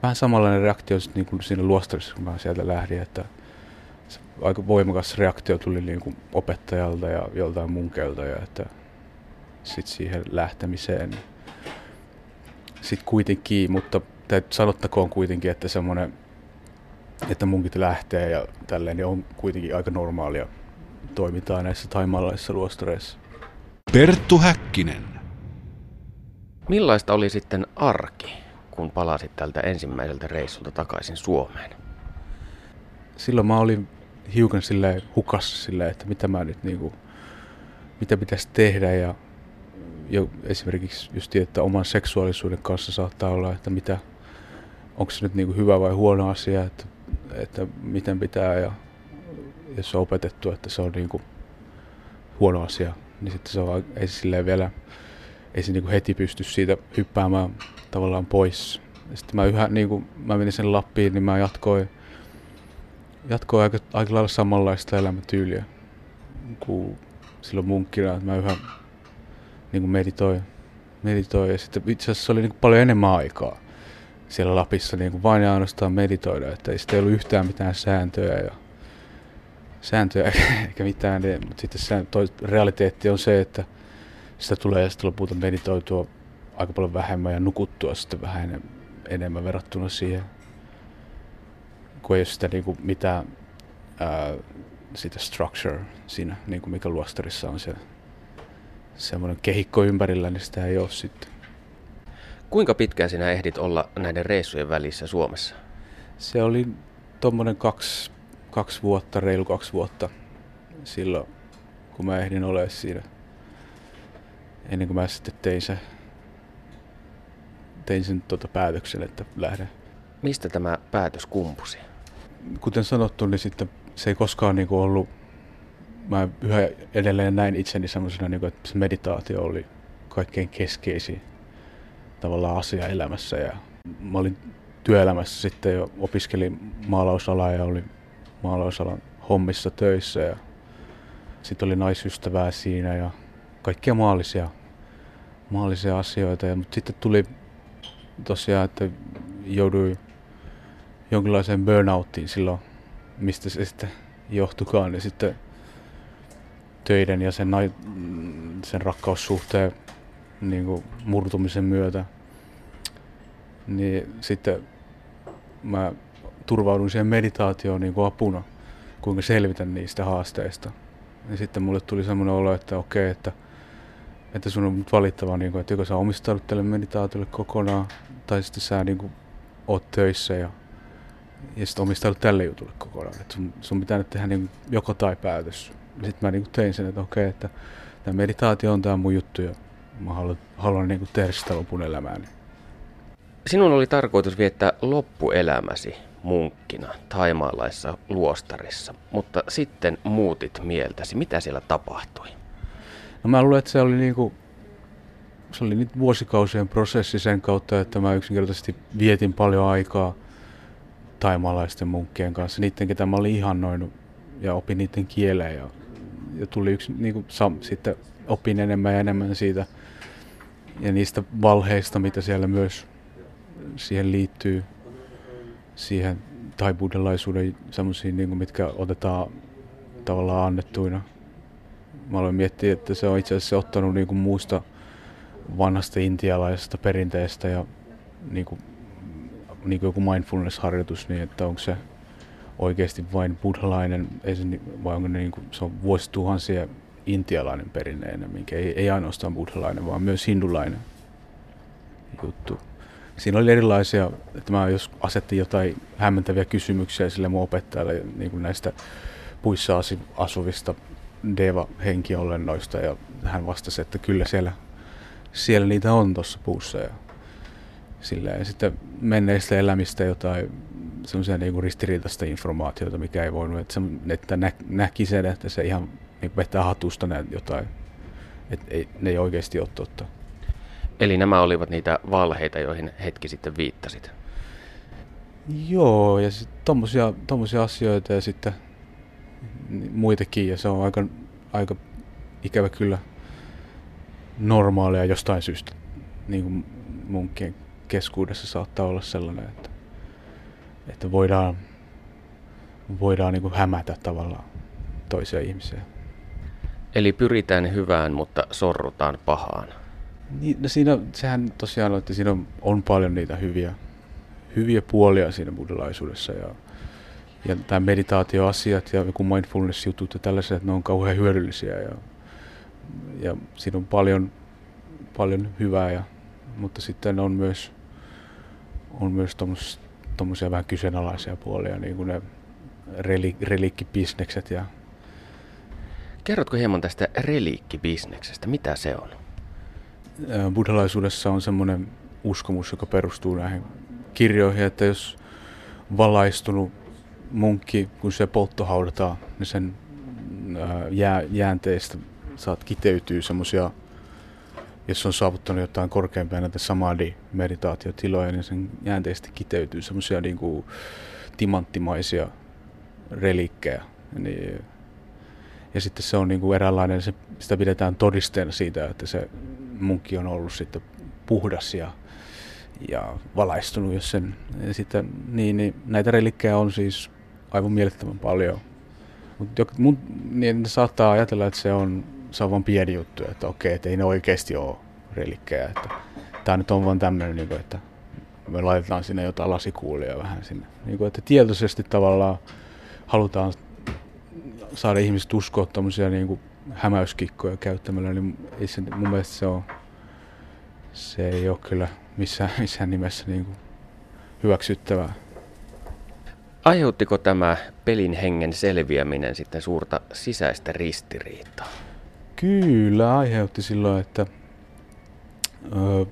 vähän samanlainen reaktio niin kuin siinä luostarissa, kun mä sieltä lähdin, että aika voimakas reaktio tuli niin kuin opettajalta ja joltain munkeilta ja että sitten siihen lähtemiseen. Sitten kuitenkin, mutta sanottakoon kuitenkin, että semmoinen, että munkit lähtee ja tälleen, niin on kuitenkin aika normaalia toimintaa näissä taimalaisissa luostareissa. Perttu Häkkinen. Millaista oli sitten arki, kun palasit tältä ensimmäiseltä reissulta takaisin Suomeen? Silloin mä olin hiukan silleen hukassa silleen, että mitä mä nyt niinku, mitä pitäisi tehdä ja jo esimerkiksi just että oman seksuaalisuuden kanssa saattaa olla, että mitä, onko se nyt niinku hyvä vai huono asia, että, että miten pitää ja jos on opetettu, että se on niinku huono asia, niin sitten se on ei silleen vielä ei se niinku heti pysty siitä hyppäämään tavallaan pois. Ja sitten mä yhä, niinku, mä menin sen Lappiin, niin mä jatkoin, jatkoin aika, aika lailla samanlaista elämätyyliä kuin silloin munkkina, että mä yhä niinku meditoin, meditoin. Ja sitten itse asiassa oli niinku paljon enemmän aikaa siellä Lapissa niinku vain ja ainoastaan meditoida, että ei sitten ollut yhtään mitään sääntöjä ja sääntöjä eikä mitään, mutta sitten se toi realiteetti on se, että sitä tulee sitten lopulta meditoitua aika paljon vähemmän ja nukuttua sitten vähän enemmän verrattuna siihen, kun ei ole sitä niin kuin mitään ää, sitä structure siinä, niin kuin mikä luostarissa on se semmoinen kehikko ympärillä, niin sitä ei ole sitten. Kuinka pitkään sinä ehdit olla näiden reissujen välissä Suomessa? Se oli tuommoinen kaksi, kaksi vuotta, reilu kaksi vuotta silloin, kun mä ehdin olemaan siinä ennen kuin mä sitten tein, se, tein sen tuota päätöksen, että lähden. Mistä tämä päätös kumpusi? Kuten sanottu, niin sitten se ei koskaan niin kuin ollut, mä yhä edelleen näin itseni semmoisena, niin kuin, että se meditaatio oli kaikkein keskeisin tavallaan asia elämässä. Ja mä olin työelämässä sitten jo, opiskelin maalausalaa ja olin maalausalan hommissa töissä ja sitten oli naisystävää siinä ja kaikkia maallisia maallisia asioita. Ja, mutta sitten tuli tosiaan, että jouduin, jonkinlaiseen burnouttiin silloin, mistä se sitten johtukaan. Ja sitten töiden ja sen, sen rakkaussuhteen niin kuin murtumisen myötä, niin sitten mä turvaudun siihen meditaatioon niin kuin apuna, kuinka selvitän niistä haasteista. Ja sitten mulle tuli semmoinen olo, että okei, että, että sun on valittava, niin kuin, että joko sä omistaudut tälle meditaatiolle kokonaan, tai sitten sä niin kuin, oot töissä ja, ja sitten omistaudut tälle jutulle kokonaan. Että sun, sun pitää nyt tehdä niin joko tai päätös. Sitten mä niin kuin tein sen, että okei, että tämä meditaatio on tämä mun juttu ja mä haluan, haluan niin kuin tehdä sitä lopun elämääni. Sinun oli tarkoitus viettää loppuelämäsi munkkina taimaalaisessa luostarissa, mutta sitten muutit mieltäsi. Mitä siellä tapahtui? No mä luulen, että se oli niinku, se oli nyt vuosikausien prosessi sen kautta, että mä yksinkertaisesti vietin paljon aikaa taimaalaisten munkkien kanssa, niiden ketä mä olin ihannoinut ja opin niiden kieleen ja, ja tuli yksi, niinku, sam, sitten opin enemmän ja enemmän siitä ja niistä valheista, mitä siellä myös siihen liittyy, siihen tai buddhalaisuuden semmoisiin, niin mitkä otetaan tavallaan annettuina. Mä aloin miettiä, että se on itse asiassa ottanut niin kuin muusta vanhasta intialaisesta perinteestä ja niin kuin, niin kuin joku mindfulness-harjoitus, niin että onko se oikeasti vain buddhalainen, vai onko ne niin kuin, se on vuosituhansia intialainen perinne enemmänkin, ei, ei ainoastaan buddhalainen, vaan myös hindulainen juttu siinä oli erilaisia, että mä jos asettin jotain hämmentäviä kysymyksiä sille mun opettajalle niin kuin näistä puissa asuvista Deva-henkiolennoista ja hän vastasi, että kyllä siellä, siellä niitä on tuossa puussa ja, ja sitten menneistä elämistä jotain semmoisia niin ristiriitaista informaatiota, mikä ei voinut, että, se, että nä, näki sen, että se ihan niin vetää hatusta näin jotain, että ei, ne ei oikeasti ole totta. Eli nämä olivat niitä valheita, joihin hetki sitten viittasit. Joo, ja sitten tommosia, tommosia asioita ja sitten muitakin, ja se on aika, aika ikävä kyllä normaalia jostain syystä. Niin kuin munkien keskuudessa saattaa olla sellainen, että, että voidaan, voidaan niin kuin hämätä tavallaan toisia ihmisiä. Eli pyritään hyvään, mutta sorrutaan pahaan. Niin, no siinä, sehän tosiaan että siinä on, on paljon niitä hyviä, hyviä puolia siinä buddhalaisuudessa ja, ja tämä meditaatioasiat ja joku mindfulness-jutut ja tällaiset, ne on kauhean hyödyllisiä ja, ja siinä on paljon, paljon hyvää, ja, mutta sitten on myös, on myös tuommoisia vähän kyseenalaisia puolia, niin kuin ne reli, reliikkibisnekset. Ja... Kerrotko hieman tästä reliikkibisneksestä, mitä se on? Buddhalaisuudessa on semmoinen uskomus, joka perustuu näihin kirjoihin, että jos valaistunut munkki, kun se polttohaudataan, niin sen jää, jäänteistä saat kiteytyy semmoisia, jos on saavuttanut jotain korkeampia näitä samadhi-meditaatiotiloja, niin sen jäänteistä kiteytyy semmoisia niin timanttimaisia relikkejä. Niin, ja sitten se on niin kuin eräänlainen, se, sitä pidetään todisteena siitä, että se munkki on ollut sitten puhdas ja, ja valaistunut, jos sen, ja sitten, niin, niin näitä relikkejä on siis aivan mielettömän paljon. Mutta niin saattaa ajatella, että se on, se on vain pieni juttu, että okei, että ei ne oikeasti ole relikkejä. Että tämä nyt on vain tämmöinen, niin kuin, että me laitetaan sinne jotain lasikuulia vähän sinne. Niin kuin, että tietoisesti tavallaan halutaan saada ihmiset uskoa tämmöisiä niin kuin hämäyskikkoja käyttämällä, niin ei se, mun mielestä se, on, se ei ole kyllä missään, missään nimessä niin kuin hyväksyttävää. Aiheuttiko tämä pelin hengen selviäminen sitten suurta sisäistä ristiriitaa? Kyllä aiheutti silloin, että öö,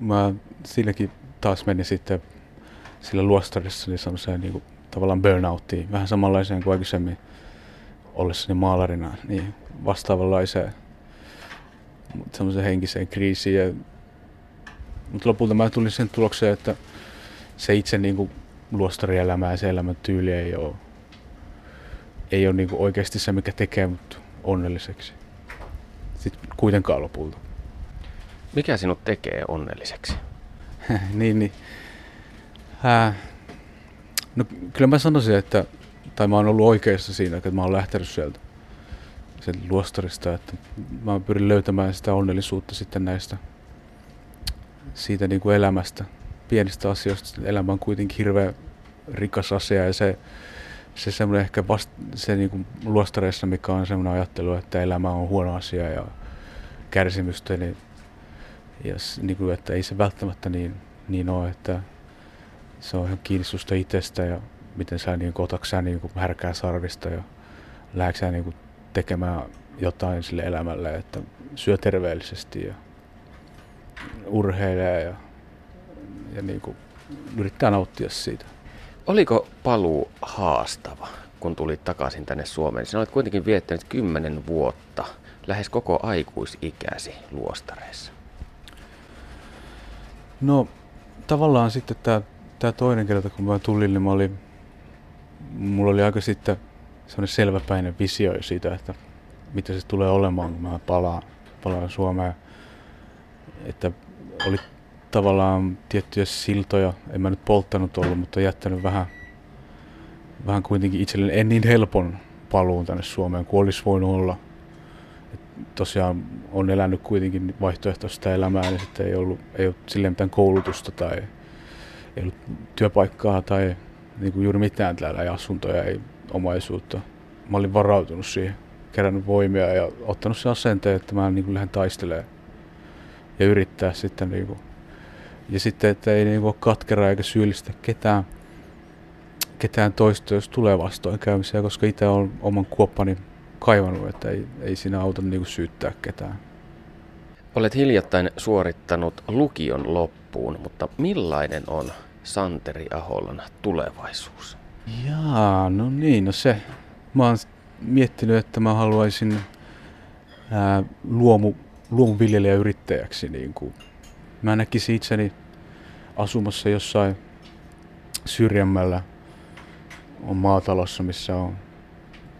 mä silläkin taas menin sitten sillä luostarissa niin semmoiseen niin kuin, tavallaan burnouttiin, vähän samanlaiseen kuin aikaisemmin ollessani maalarina, niin vastaavanlaiseen semmoiseen henkiseen kriisiin. mutta lopulta mä tulin sen tulokseen, että se itse niin kuin luostarielämä ja se elämäntyyli ei ole, ei ole niin kuin oikeasti se, mikä tekee mut onnelliseksi. Sitten kuitenkaan lopulta. Mikä sinut tekee onnelliseksi? niin, niin. Äh, No kyllä mä sanoisin, että, tai mä oon ollut oikeassa siinä, että mä oon lähtenyt sieltä sen luostarista, että mä pyrin löytämään sitä onnellisuutta sitten näistä siitä niin kuin elämästä, pienistä asioista. Elämä on kuitenkin hirveän rikas asia ja se, se semmoinen ehkä vast, se niin kuin luostareissa, mikä on semmoinen ajattelu, että elämä on huono asia ja kärsimystä, niin, ja niin kuin, että ei se välttämättä niin, niin ole, että se on ihan kiinni susta itsestä ja miten sä niin otatko sä niin härkää sarvista ja lähdekö sä niin tekemään jotain sille elämälle, että syö terveellisesti ja urheilee ja, ja niin kuin yrittää nauttia siitä. Oliko paluu haastava, kun tulit takaisin tänne Suomeen? Sinä olet kuitenkin viettänyt kymmenen vuotta, lähes koko aikuisikäsi luostareissa. No tavallaan sitten tämä, tämä toinen kerta, kun mä tulin, niin mä olin, mulla oli aika sitten sellainen selväpäinen visio siitä, että mitä se tulee olemaan, kun mä palaan, palaan Suomeen. Että oli tavallaan tiettyjä siltoja, en mä nyt polttanut ollut, mutta jättänyt vähän, vähän kuitenkin itselleen en niin helpon paluun tänne Suomeen kuin olisi voinut olla. Et tosiaan on elänyt kuitenkin vaihtoehtoista elämää, niin sitten ei ollut, ei ollut silleen mitään koulutusta tai ei ollut työpaikkaa tai niin kuin juuri mitään täällä, ei asuntoja, ei omaisuutta. Mä olin varautunut siihen, kerännyt voimia ja ottanut sen asenteen, että mä niin kuin lähden taistelemaan ja yrittää sitten niin kuin ja sitten, että ei niin ole katkera eikä syyllistä ketään, ketään toista, jos tulee vastoinkäymisiä, koska itse on oman kuoppani kaivannut, että ei, ei siinä auta niin syyttää ketään. Olet hiljattain suorittanut lukion loppuun, mutta millainen on Santeri Aholan tulevaisuus? Jaa, no niin, no se. Mä oon miettinyt, että mä haluaisin ää, luomu, luomuviljelijäyrittäjäksi niin kuin Mä näkisin itseni asumassa jossain syrjemmällä on maatalossa, missä on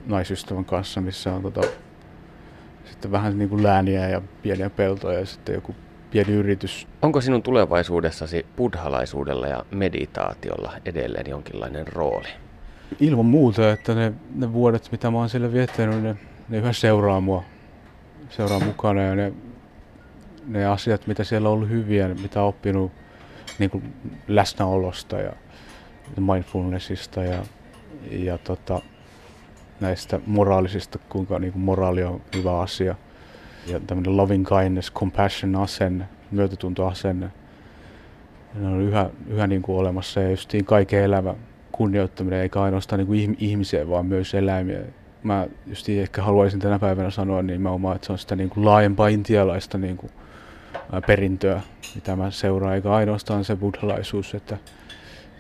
naisystävän kanssa, missä on tota, sitten vähän niin kuin lääniä ja pieniä peltoja ja sitten joku pieni yritys. Onko sinun tulevaisuudessasi buddhalaisuudella ja meditaatiolla edelleen jonkinlainen rooli? Ilman muuta, että ne, ne vuodet, mitä mä oon siellä viettänyt, ne, ne yhä seuraa mua, seuraa mukana ja ne ne asiat, mitä siellä on ollut hyviä, mitä on oppinut niin kuin läsnäolosta ja mindfulnessista ja, ja tota, näistä moraalisista, kuinka niin kuin moraali on hyvä asia. Ja tämmöinen loving kindness, compassion asenne, myötätuntoasenne, ne on yhä, yhä niin kuin olemassa ja justiin kaiken elämä kunnioittaminen, eikä ainoastaan niin kuin ihmisiä, vaan myös eläimiä. Mä just ehkä haluaisin tänä päivänä sanoa niin mä omaa, että se on sitä niin kuin laajempaa intialaista niin kuin perintöä, mitä mä seuraan, eikä ainoastaan se buddhalaisuus, että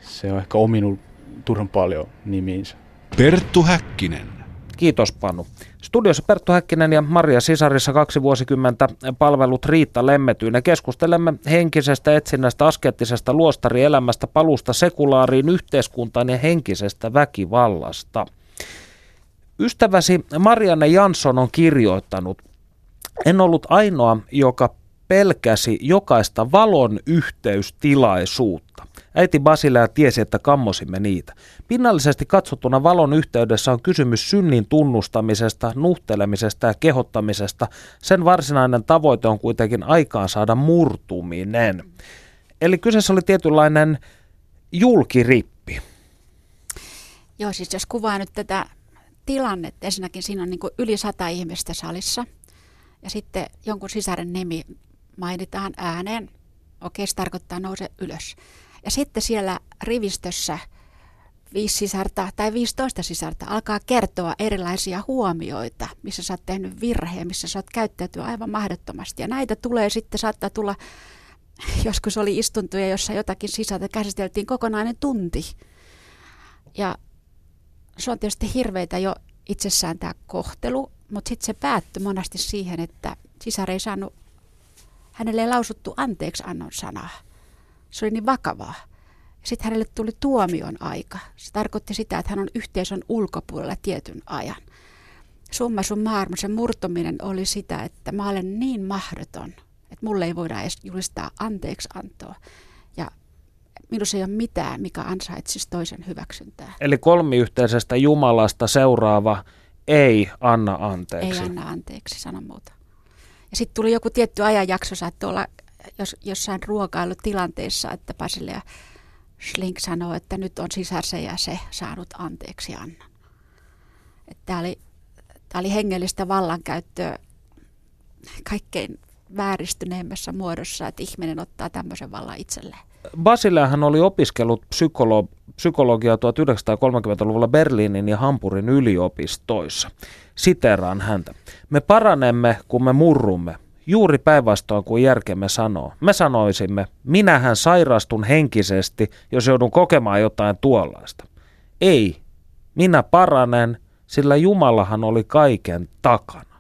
se on ehkä ominut turhan paljon nimiinsä. Perttu Häkkinen. Kiitos Panu. Studiossa Perttu Häkkinen ja Maria Sisarissa kaksi vuosikymmentä palvelut Riitta Lemmetyinen. Keskustelemme henkisestä etsinnästä, askettisesta luostarielämästä, palusta sekulaariin yhteiskuntaan ja henkisestä väkivallasta. Ystäväsi Marianne Jansson on kirjoittanut, en ollut ainoa, joka pelkäsi jokaista valon yhteystilaisuutta. Äiti Basilea tiesi, että kammosimme niitä. Pinnallisesti katsottuna valon yhteydessä on kysymys synnin tunnustamisesta, nuhtelemisesta ja kehottamisesta. Sen varsinainen tavoite on kuitenkin aikaan saada murtuminen. Eli kyseessä oli tietynlainen julkirippi. Joo, siis jos kuvaa nyt tätä tilannetta, ensinnäkin siinä on niin yli sata ihmistä salissa ja sitten jonkun sisaren nimi mainitaan ääneen. Okei, se tarkoittaa nouse ylös. Ja sitten siellä rivistössä viisi sisarta tai 15 sisarta alkaa kertoa erilaisia huomioita, missä sä oot tehnyt virheen, missä sä oot käyttäytynyt aivan mahdottomasti. Ja näitä tulee sitten, saattaa tulla, joskus oli istuntoja, jossa jotakin sisältä käsiteltiin kokonainen tunti. Ja se on tietysti hirveitä jo itsessään tämä kohtelu, mutta sitten se päättyi monesti siihen, että sisar ei saanut hänelle ei lausuttu anteeksi annon sanaa. Se oli niin vakavaa. Sitten hänelle tuli tuomion aika. Se tarkoitti sitä, että hän on yhteisön ulkopuolella tietyn ajan. Summa summarum, se murtuminen oli sitä, että mä olen niin mahdoton, että mulle ei voida edes julistaa anteeksi antoa. Ja minussa ei ole mitään, mikä ansaitsisi toisen hyväksyntää. Eli kolmiyhteisestä Jumalasta seuraava ei anna anteeksi. Ei anna anteeksi, sano muuta. Ja sitten tuli joku tietty ajanjakso, saattoi olla jos, jossain ruokailutilanteessa, että Basile ja Schlink sanoo, että nyt on sisarse ja se saanut anteeksi annan. Tämä oli, oli hengellistä vallankäyttöä kaikkein vääristyneemmässä muodossa, että ihminen ottaa tämmöisen vallan itselleen. Basileahan oli opiskellut psykolo- psykologiaa 1930-luvulla Berliinin ja Hampurin yliopistoissa. Siteraan häntä. Me paranemme, kun me murrumme. Juuri päinvastoin kuin järkemme sanoo. Me sanoisimme, minähän sairastun henkisesti, jos joudun kokemaan jotain tuollaista. Ei, minä paranen, sillä Jumalahan oli kaiken takana.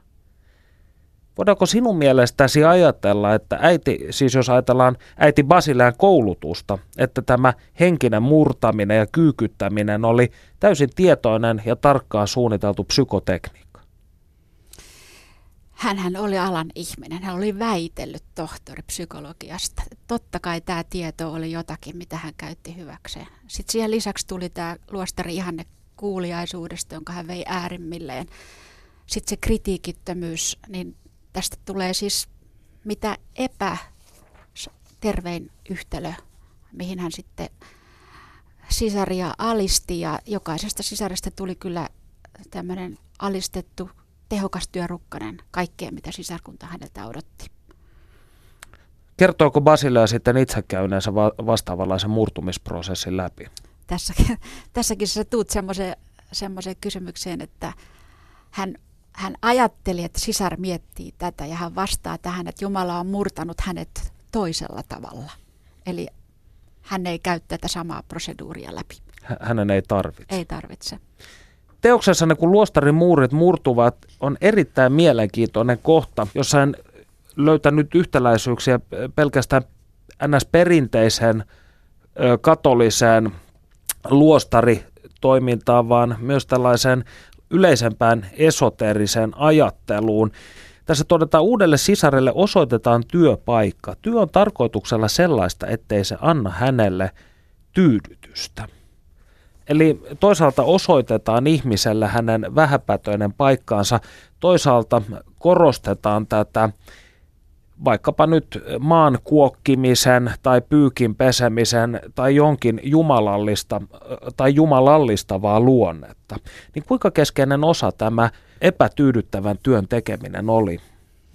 Voidaanko sinun mielestäsi ajatella, että äiti, siis jos ajatellaan äiti Basilean koulutusta, että tämä henkinen murtaminen ja kyykyttäminen oli täysin tietoinen ja tarkkaan suunniteltu psykotekniikka? Hänhän oli alan ihminen, hän oli väitellyt tohtori psykologiasta. Totta kai tämä tieto oli jotakin, mitä hän käytti hyväkseen. Sitten siihen lisäksi tuli tämä luostari ihanne kuuliaisuudesta, jonka hän vei äärimmilleen. Sitten se kritiikittömyys, niin tästä tulee siis mitä epätervein yhtälö, mihin hän sitten sisaria alisti ja jokaisesta sisarista tuli kyllä tämmöinen alistettu tehokas työrukkanen kaikkeen, mitä sisarkunta häneltä odotti. Kertooko Basilea sitten itse käyneensä vastaavanlaisen murtumisprosessin läpi? Tässäkin, tässäkin sä tuut semmoiseen kysymykseen, että hän hän ajatteli, että sisar miettii tätä ja hän vastaa tähän, että Jumala on murtanut hänet toisella tavalla. Eli hän ei käy tätä samaa proseduuria läpi. Hänen ei tarvitse. Ei tarvitse. Teoksessanne, kun luostarin muurit murtuvat, on erittäin mielenkiintoinen kohta, jossa hän löytänyt yhtäläisyyksiä pelkästään ns. perinteisen katoliseen luostaritoimintaan, vaan myös tällaiseen yleisempään esoteeriseen ajatteluun. Tässä todetaan uudelle sisarelle osoitetaan työpaikka. Työ on tarkoituksella sellaista, ettei se anna hänelle tyydytystä. Eli toisaalta osoitetaan ihmiselle hänen vähäpätöinen paikkaansa, toisaalta korostetaan tätä vaikkapa nyt maan kuokkimisen tai pyykin pesemisen tai jonkin jumalallista tai jumalallistavaa luonnetta, niin kuinka keskeinen osa tämä epätyydyttävän työn tekeminen oli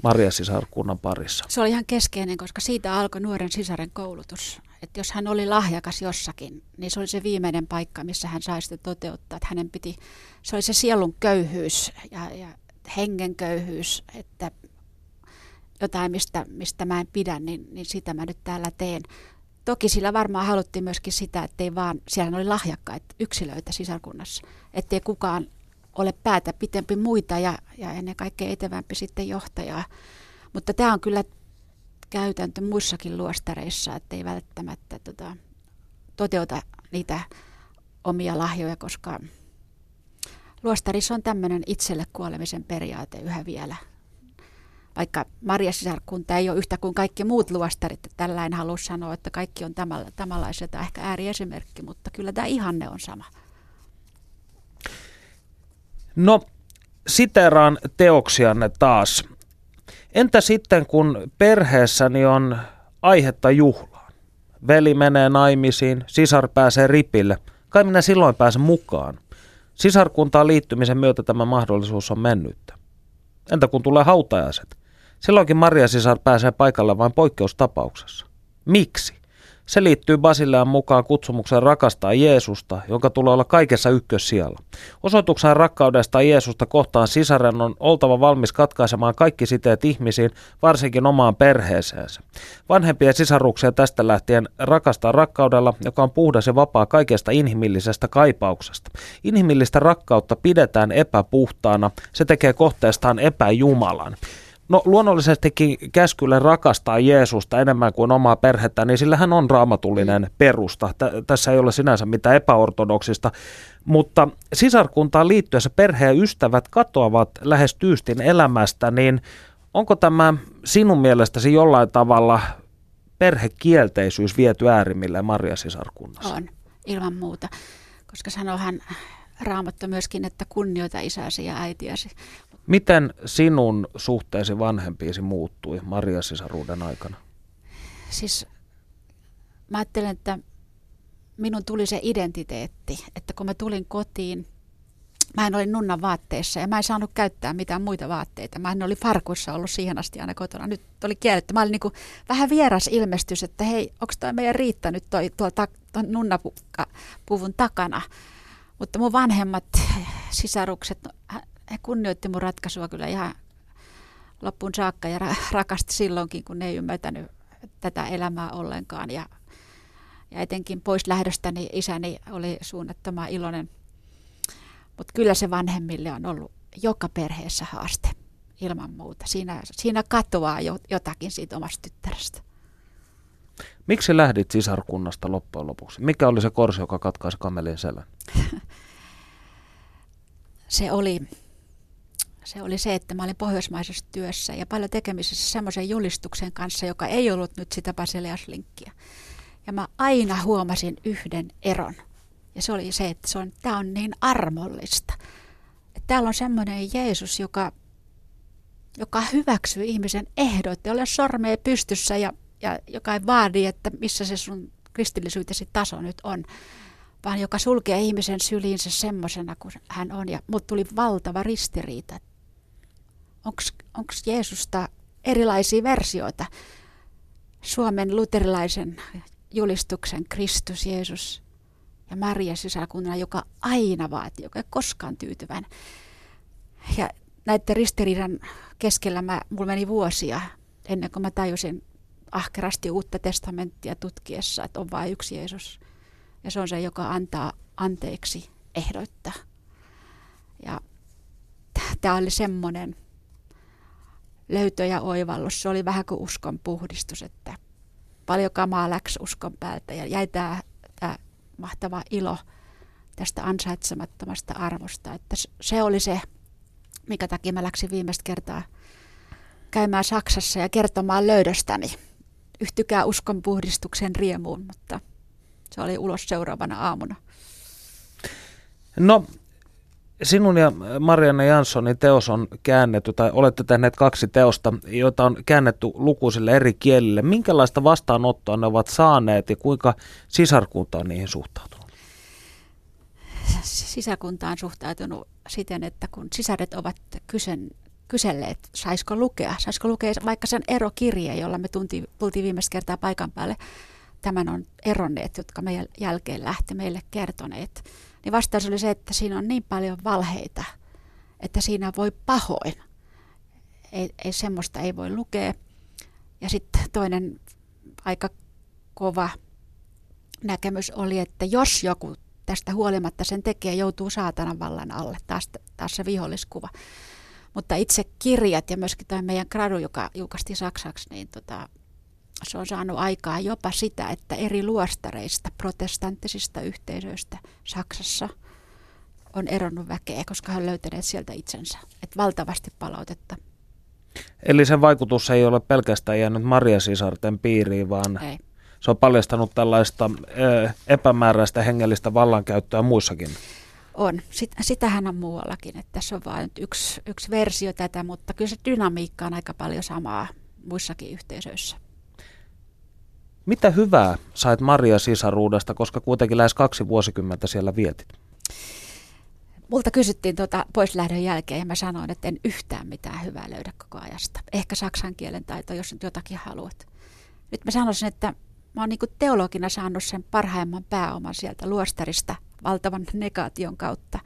Maria sisarkunnan parissa? Se oli ihan keskeinen, koska siitä alkoi nuoren sisaren koulutus. Että jos hän oli lahjakas jossakin, niin se oli se viimeinen paikka, missä hän sai sitä toteuttaa. Että hänen piti, se oli se sielun köyhyys ja, ja hengen köyhyys, että jotain, mistä, mistä mä en pidä, niin, niin sitä mä nyt täällä teen. Toki sillä varmaan haluttiin myöskin sitä, ettei vaan, siellä oli lahjakkaita yksilöitä sisarkunnassa, ettei kukaan ole päätä pitempi muita ja, ja ennen kaikkea etevämpi sitten johtajaa. Mutta tämä on kyllä käytäntö muissakin luostareissa, ettei välttämättä tota, toteuta niitä omia lahjoja, koska luostarissa on tämmöinen itselle kuolemisen periaate yhä vielä vaikka Marja-sisarkunta ei ole yhtä kuin kaikki muut luostarit. Tällä en halua sanoa, että kaikki on tämänlaisia tai ehkä ääriesimerkki, mutta kyllä tämä ihanne on sama. No, siteraan teoksianne taas. Entä sitten, kun perheessäni on aihetta juhlaan? Veli menee naimisiin, sisar pääsee ripille. Kai minä silloin pääsen mukaan. Sisarkuntaan liittymisen myötä tämä mahdollisuus on mennyttä. Entä kun tulee hautajaiset? Silloinkin Maria sisar pääsee paikalle vain poikkeustapauksessa. Miksi? Se liittyy Basilean mukaan kutsumukseen rakastaa Jeesusta, jonka tulee olla kaikessa ykkössijalla. Osoituksena rakkaudesta Jeesusta kohtaan sisaren on oltava valmis katkaisemaan kaikki siteet ihmisiin, varsinkin omaan perheeseensä. Vanhempien sisaruksia tästä lähtien rakastaa rakkaudella, joka on puhdas ja vapaa kaikesta inhimillisestä kaipauksesta. Inhimillistä rakkautta pidetään epäpuhtaana, se tekee kohteestaan epäjumalan. No luonnollisestikin käskylle rakastaa Jeesusta enemmän kuin omaa perhettä, niin sillä hän on raamatullinen perusta. Tä- tässä ei ole sinänsä mitään epäortodoksista, mutta sisarkuntaan liittyessä perhe ja ystävät katoavat lähes tyystin elämästä, niin onko tämä sinun mielestäsi jollain tavalla perhekielteisyys viety äärimmilleen Maria sisarkunnassa? On, ilman muuta. Koska sanohan Raamattu myöskin, että kunnioita isäsi ja äitiäsi. Miten sinun suhteesi vanhempiisi muuttui Maria sisaruuden aikana? Siis mä ajattelen, että minun tuli se identiteetti, että kun mä tulin kotiin, mä en olin nunnan vaatteissa ja mä en saanut käyttää mitään muita vaatteita. Mä en oli farkuissa ollut siihen asti aina kotona. Nyt oli kielletty. Mä olin niin vähän vieras ilmestys, että hei, onko toi meidän riittänyt toi, tuolla ta, nunnapuvun takana. Mutta mun vanhemmat sisarukset, he kunnioitti mun ratkaisua kyllä ihan loppuun saakka ja rakasti silloinkin, kun ne ei ymmärtänyt tätä elämää ollenkaan. Ja, ja etenkin pois lähdöstäni isäni oli suunnattoman iloinen. Mutta kyllä se vanhemmille on ollut joka perheessä haaste ilman muuta. Siinä, siinä katoaa jo, jotakin siitä omasta tyttärestä. Miksi lähdit sisarkunnasta loppujen lopuksi? Mikä oli se korsi, joka katkaisi kamelin selän? se oli se oli se, että mä olin pohjoismaisessa työssä ja paljon tekemisissä semmoisen julistuksen kanssa, joka ei ollut nyt sitä Basilias-linkkiä. Ja mä aina huomasin yhden eron. Ja se oli se, että se on, tämä on niin armollista. Että täällä on semmoinen Jeesus, joka, joka hyväksyy ihmisen ehdot, ei ole sormea pystyssä ja, ja joka ei vaadi, että missä se sun kristillisyytesi taso nyt on, vaan joka sulkee ihmisen syliinsä semmoisena kuin hän on. Ja mut tuli valtava ristiriita, onko Jeesusta erilaisia versioita. Suomen luterilaisen julistuksen Kristus, Jeesus ja Maria sisäkuntana, joka aina vaatii, joka ei koskaan tyytyväinen. Ja näiden ristiriidan keskellä mä, mulla meni vuosia ennen kuin mä tajusin ahkerasti uutta testamenttia tutkiessa, että on vain yksi Jeesus. Ja se on se, joka antaa anteeksi ehdoittaa. Ja tämä oli semmoinen löytö ja oivallus. Se oli vähän kuin uskon puhdistus, että paljon kamaa läks uskon päältä ja jäi tämä, tämä mahtava ilo tästä ansaitsemattomasta arvosta. Että se oli se, mikä takia mä läksin viimeistä kertaa käymään Saksassa ja kertomaan löydöstäni. Yhtykää uskon puhdistuksen riemuun, mutta se oli ulos seuraavana aamuna. No, sinun ja Marianne Janssonin teos on käännetty, tai olette tehneet kaksi teosta, joita on käännetty lukuisille eri kielille. Minkälaista vastaanottoa ne ovat saaneet ja kuinka sisarkunta on niihin suhtautunut? Sisarkunta on suhtautunut siten, että kun sisaret ovat kysen, kyselleet, saisiko lukea, saisiko lukea vaikka sen erokirje, jolla me tunti, tultiin viimeistä kertaa paikan päälle, tämän on eronneet, jotka meidän jälkeen lähti meille kertoneet niin vastaus oli se, että siinä on niin paljon valheita, että siinä voi pahoin. Ei, ei semmoista ei voi lukea. Ja sitten toinen aika kova näkemys oli, että jos joku tästä huolimatta sen tekee, joutuu saatanan vallan alle. Taas, taas se viholliskuva. Mutta itse kirjat ja myöskin tämä meidän gradu, joka julkaistiin saksaksi, niin tota, se on saanut aikaa jopa sitä, että eri luostareista, protestanttisista yhteisöistä Saksassa on eronnut väkeä, koska he on löytäneet sieltä itsensä. Että valtavasti palautetta. Eli sen vaikutus ei ole pelkästään jäänyt Maria Sisarten piiriin, vaan ei. se on paljastanut tällaista epämääräistä hengellistä vallankäyttöä muissakin. On. Sit, sitähän on muuallakin, että tässä on vain yksi, yksi versio tätä, mutta kyllä se dynamiikka on aika paljon samaa muissakin yhteisöissä. Mitä hyvää sait Maria sisaruudesta, koska kuitenkin lähes kaksi vuosikymmentä siellä vietit? Multa kysyttiin tuota poislähdön jälkeen ja mä sanoin, että en yhtään mitään hyvää löydä koko ajasta. Ehkä saksan kielen taito, jos nyt jotakin haluat. Nyt mä sanoisin, että mä oon niin teologina saanut sen parhaimman pääoman sieltä luostarista valtavan negaation kautta.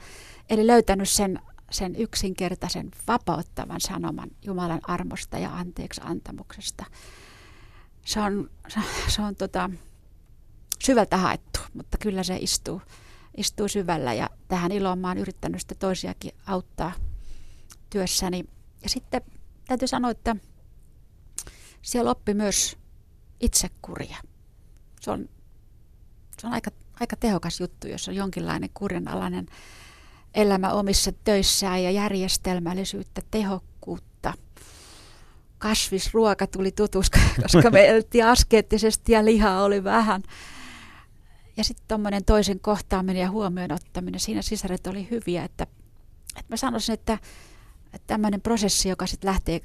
Eli löytänyt sen, sen yksinkertaisen vapauttavan sanoman Jumalan armosta ja anteeksi antamuksesta se on, se on tota, syvältä haettu, mutta kyllä se istuu, istuu syvällä ja tähän iloon mä oon yrittänyt sitä toisiakin auttaa työssäni. Ja sitten täytyy sanoa, että siellä oppi myös itsekuria. Se on, se on aika, aika tehokas juttu, jos on jonkinlainen kurjanalainen elämä omissa töissään ja järjestelmällisyyttä, tehokkuutta, kasvisruoka tuli tutuska, koska me eltiin askeettisesti ja lihaa oli vähän. Ja sitten tuommoinen toisen kohtaaminen ja huomioon ottaminen, siinä sisaret oli hyviä, että, että mä sanoisin, että, että tämmöinen prosessi, joka sitten lähtee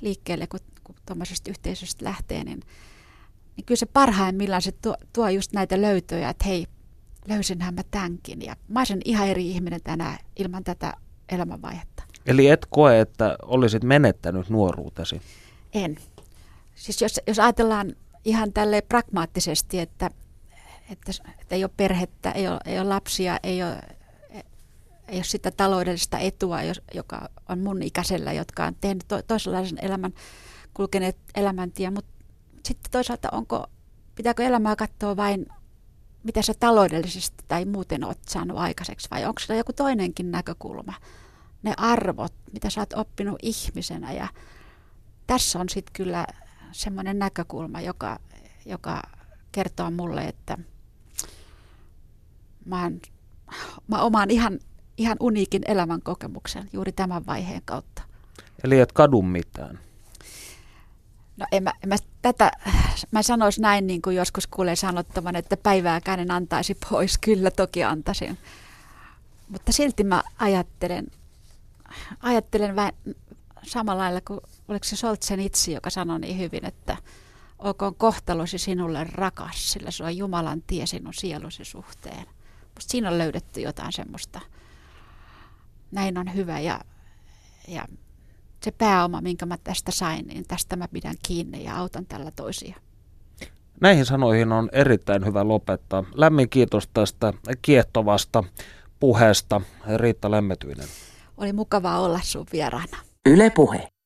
liikkeelle, kun, kun tuommoisesta yhteisöstä lähtee, niin, niin kyllä se parhaimmillaan se tuo, tuo just näitä löytöjä, että hei, löysinhän mä tämänkin. Ja mä olisin ihan eri ihminen tänään ilman tätä elämänvaihetta. Eli et koe, että olisit menettänyt nuoruutesi? En. Siis jos, jos ajatellaan ihan tälle pragmaattisesti, että, että, että ei ole perhettä, ei ole, ei ole lapsia, ei ole, ei ole sitä taloudellista etua, joka on mun ikäisellä, jotka on tehnyt to, toisenlaisen elämän, kulkeneet elämäntien, mutta sitten toisaalta onko, pitääkö elämää katsoa vain, mitä sä taloudellisesti tai muuten oot saanut aikaiseksi, vai onko sillä joku toinenkin näkökulma, ne arvot, mitä sä oot oppinut ihmisenä, ja tässä on sitten kyllä semmoinen näkökulma, joka, joka kertoo mulle, että mä, oon, mä omaan ihan, ihan uniikin elämän kokemuksen juuri tämän vaiheen kautta. Eli et kadu mitään? No en mä, en mä tätä, mä sanoisin näin niin kuin joskus kuulee sanottavan, että päivääkään en antaisi pois. Kyllä toki antaisin. Mutta silti mä ajattelen, ajattelen vähän samalla lailla kuin oliko se Soltsen itse, joka sanoi niin hyvin, että olkoon kohtalosi sinulle rakas, sillä se on Jumalan tie sinun sielusi suhteen. Musta siinä on löydetty jotain semmoista. Näin on hyvä ja, ja se pääoma, minkä mä tästä sain, niin tästä mä pidän kiinni ja autan tällä toisia. Näihin sanoihin on erittäin hyvä lopettaa. Lämmin kiitos tästä kiehtovasta puheesta, Riitta Lemmetyinen. Oli mukavaa olla sun vieraana. Yle Puhe.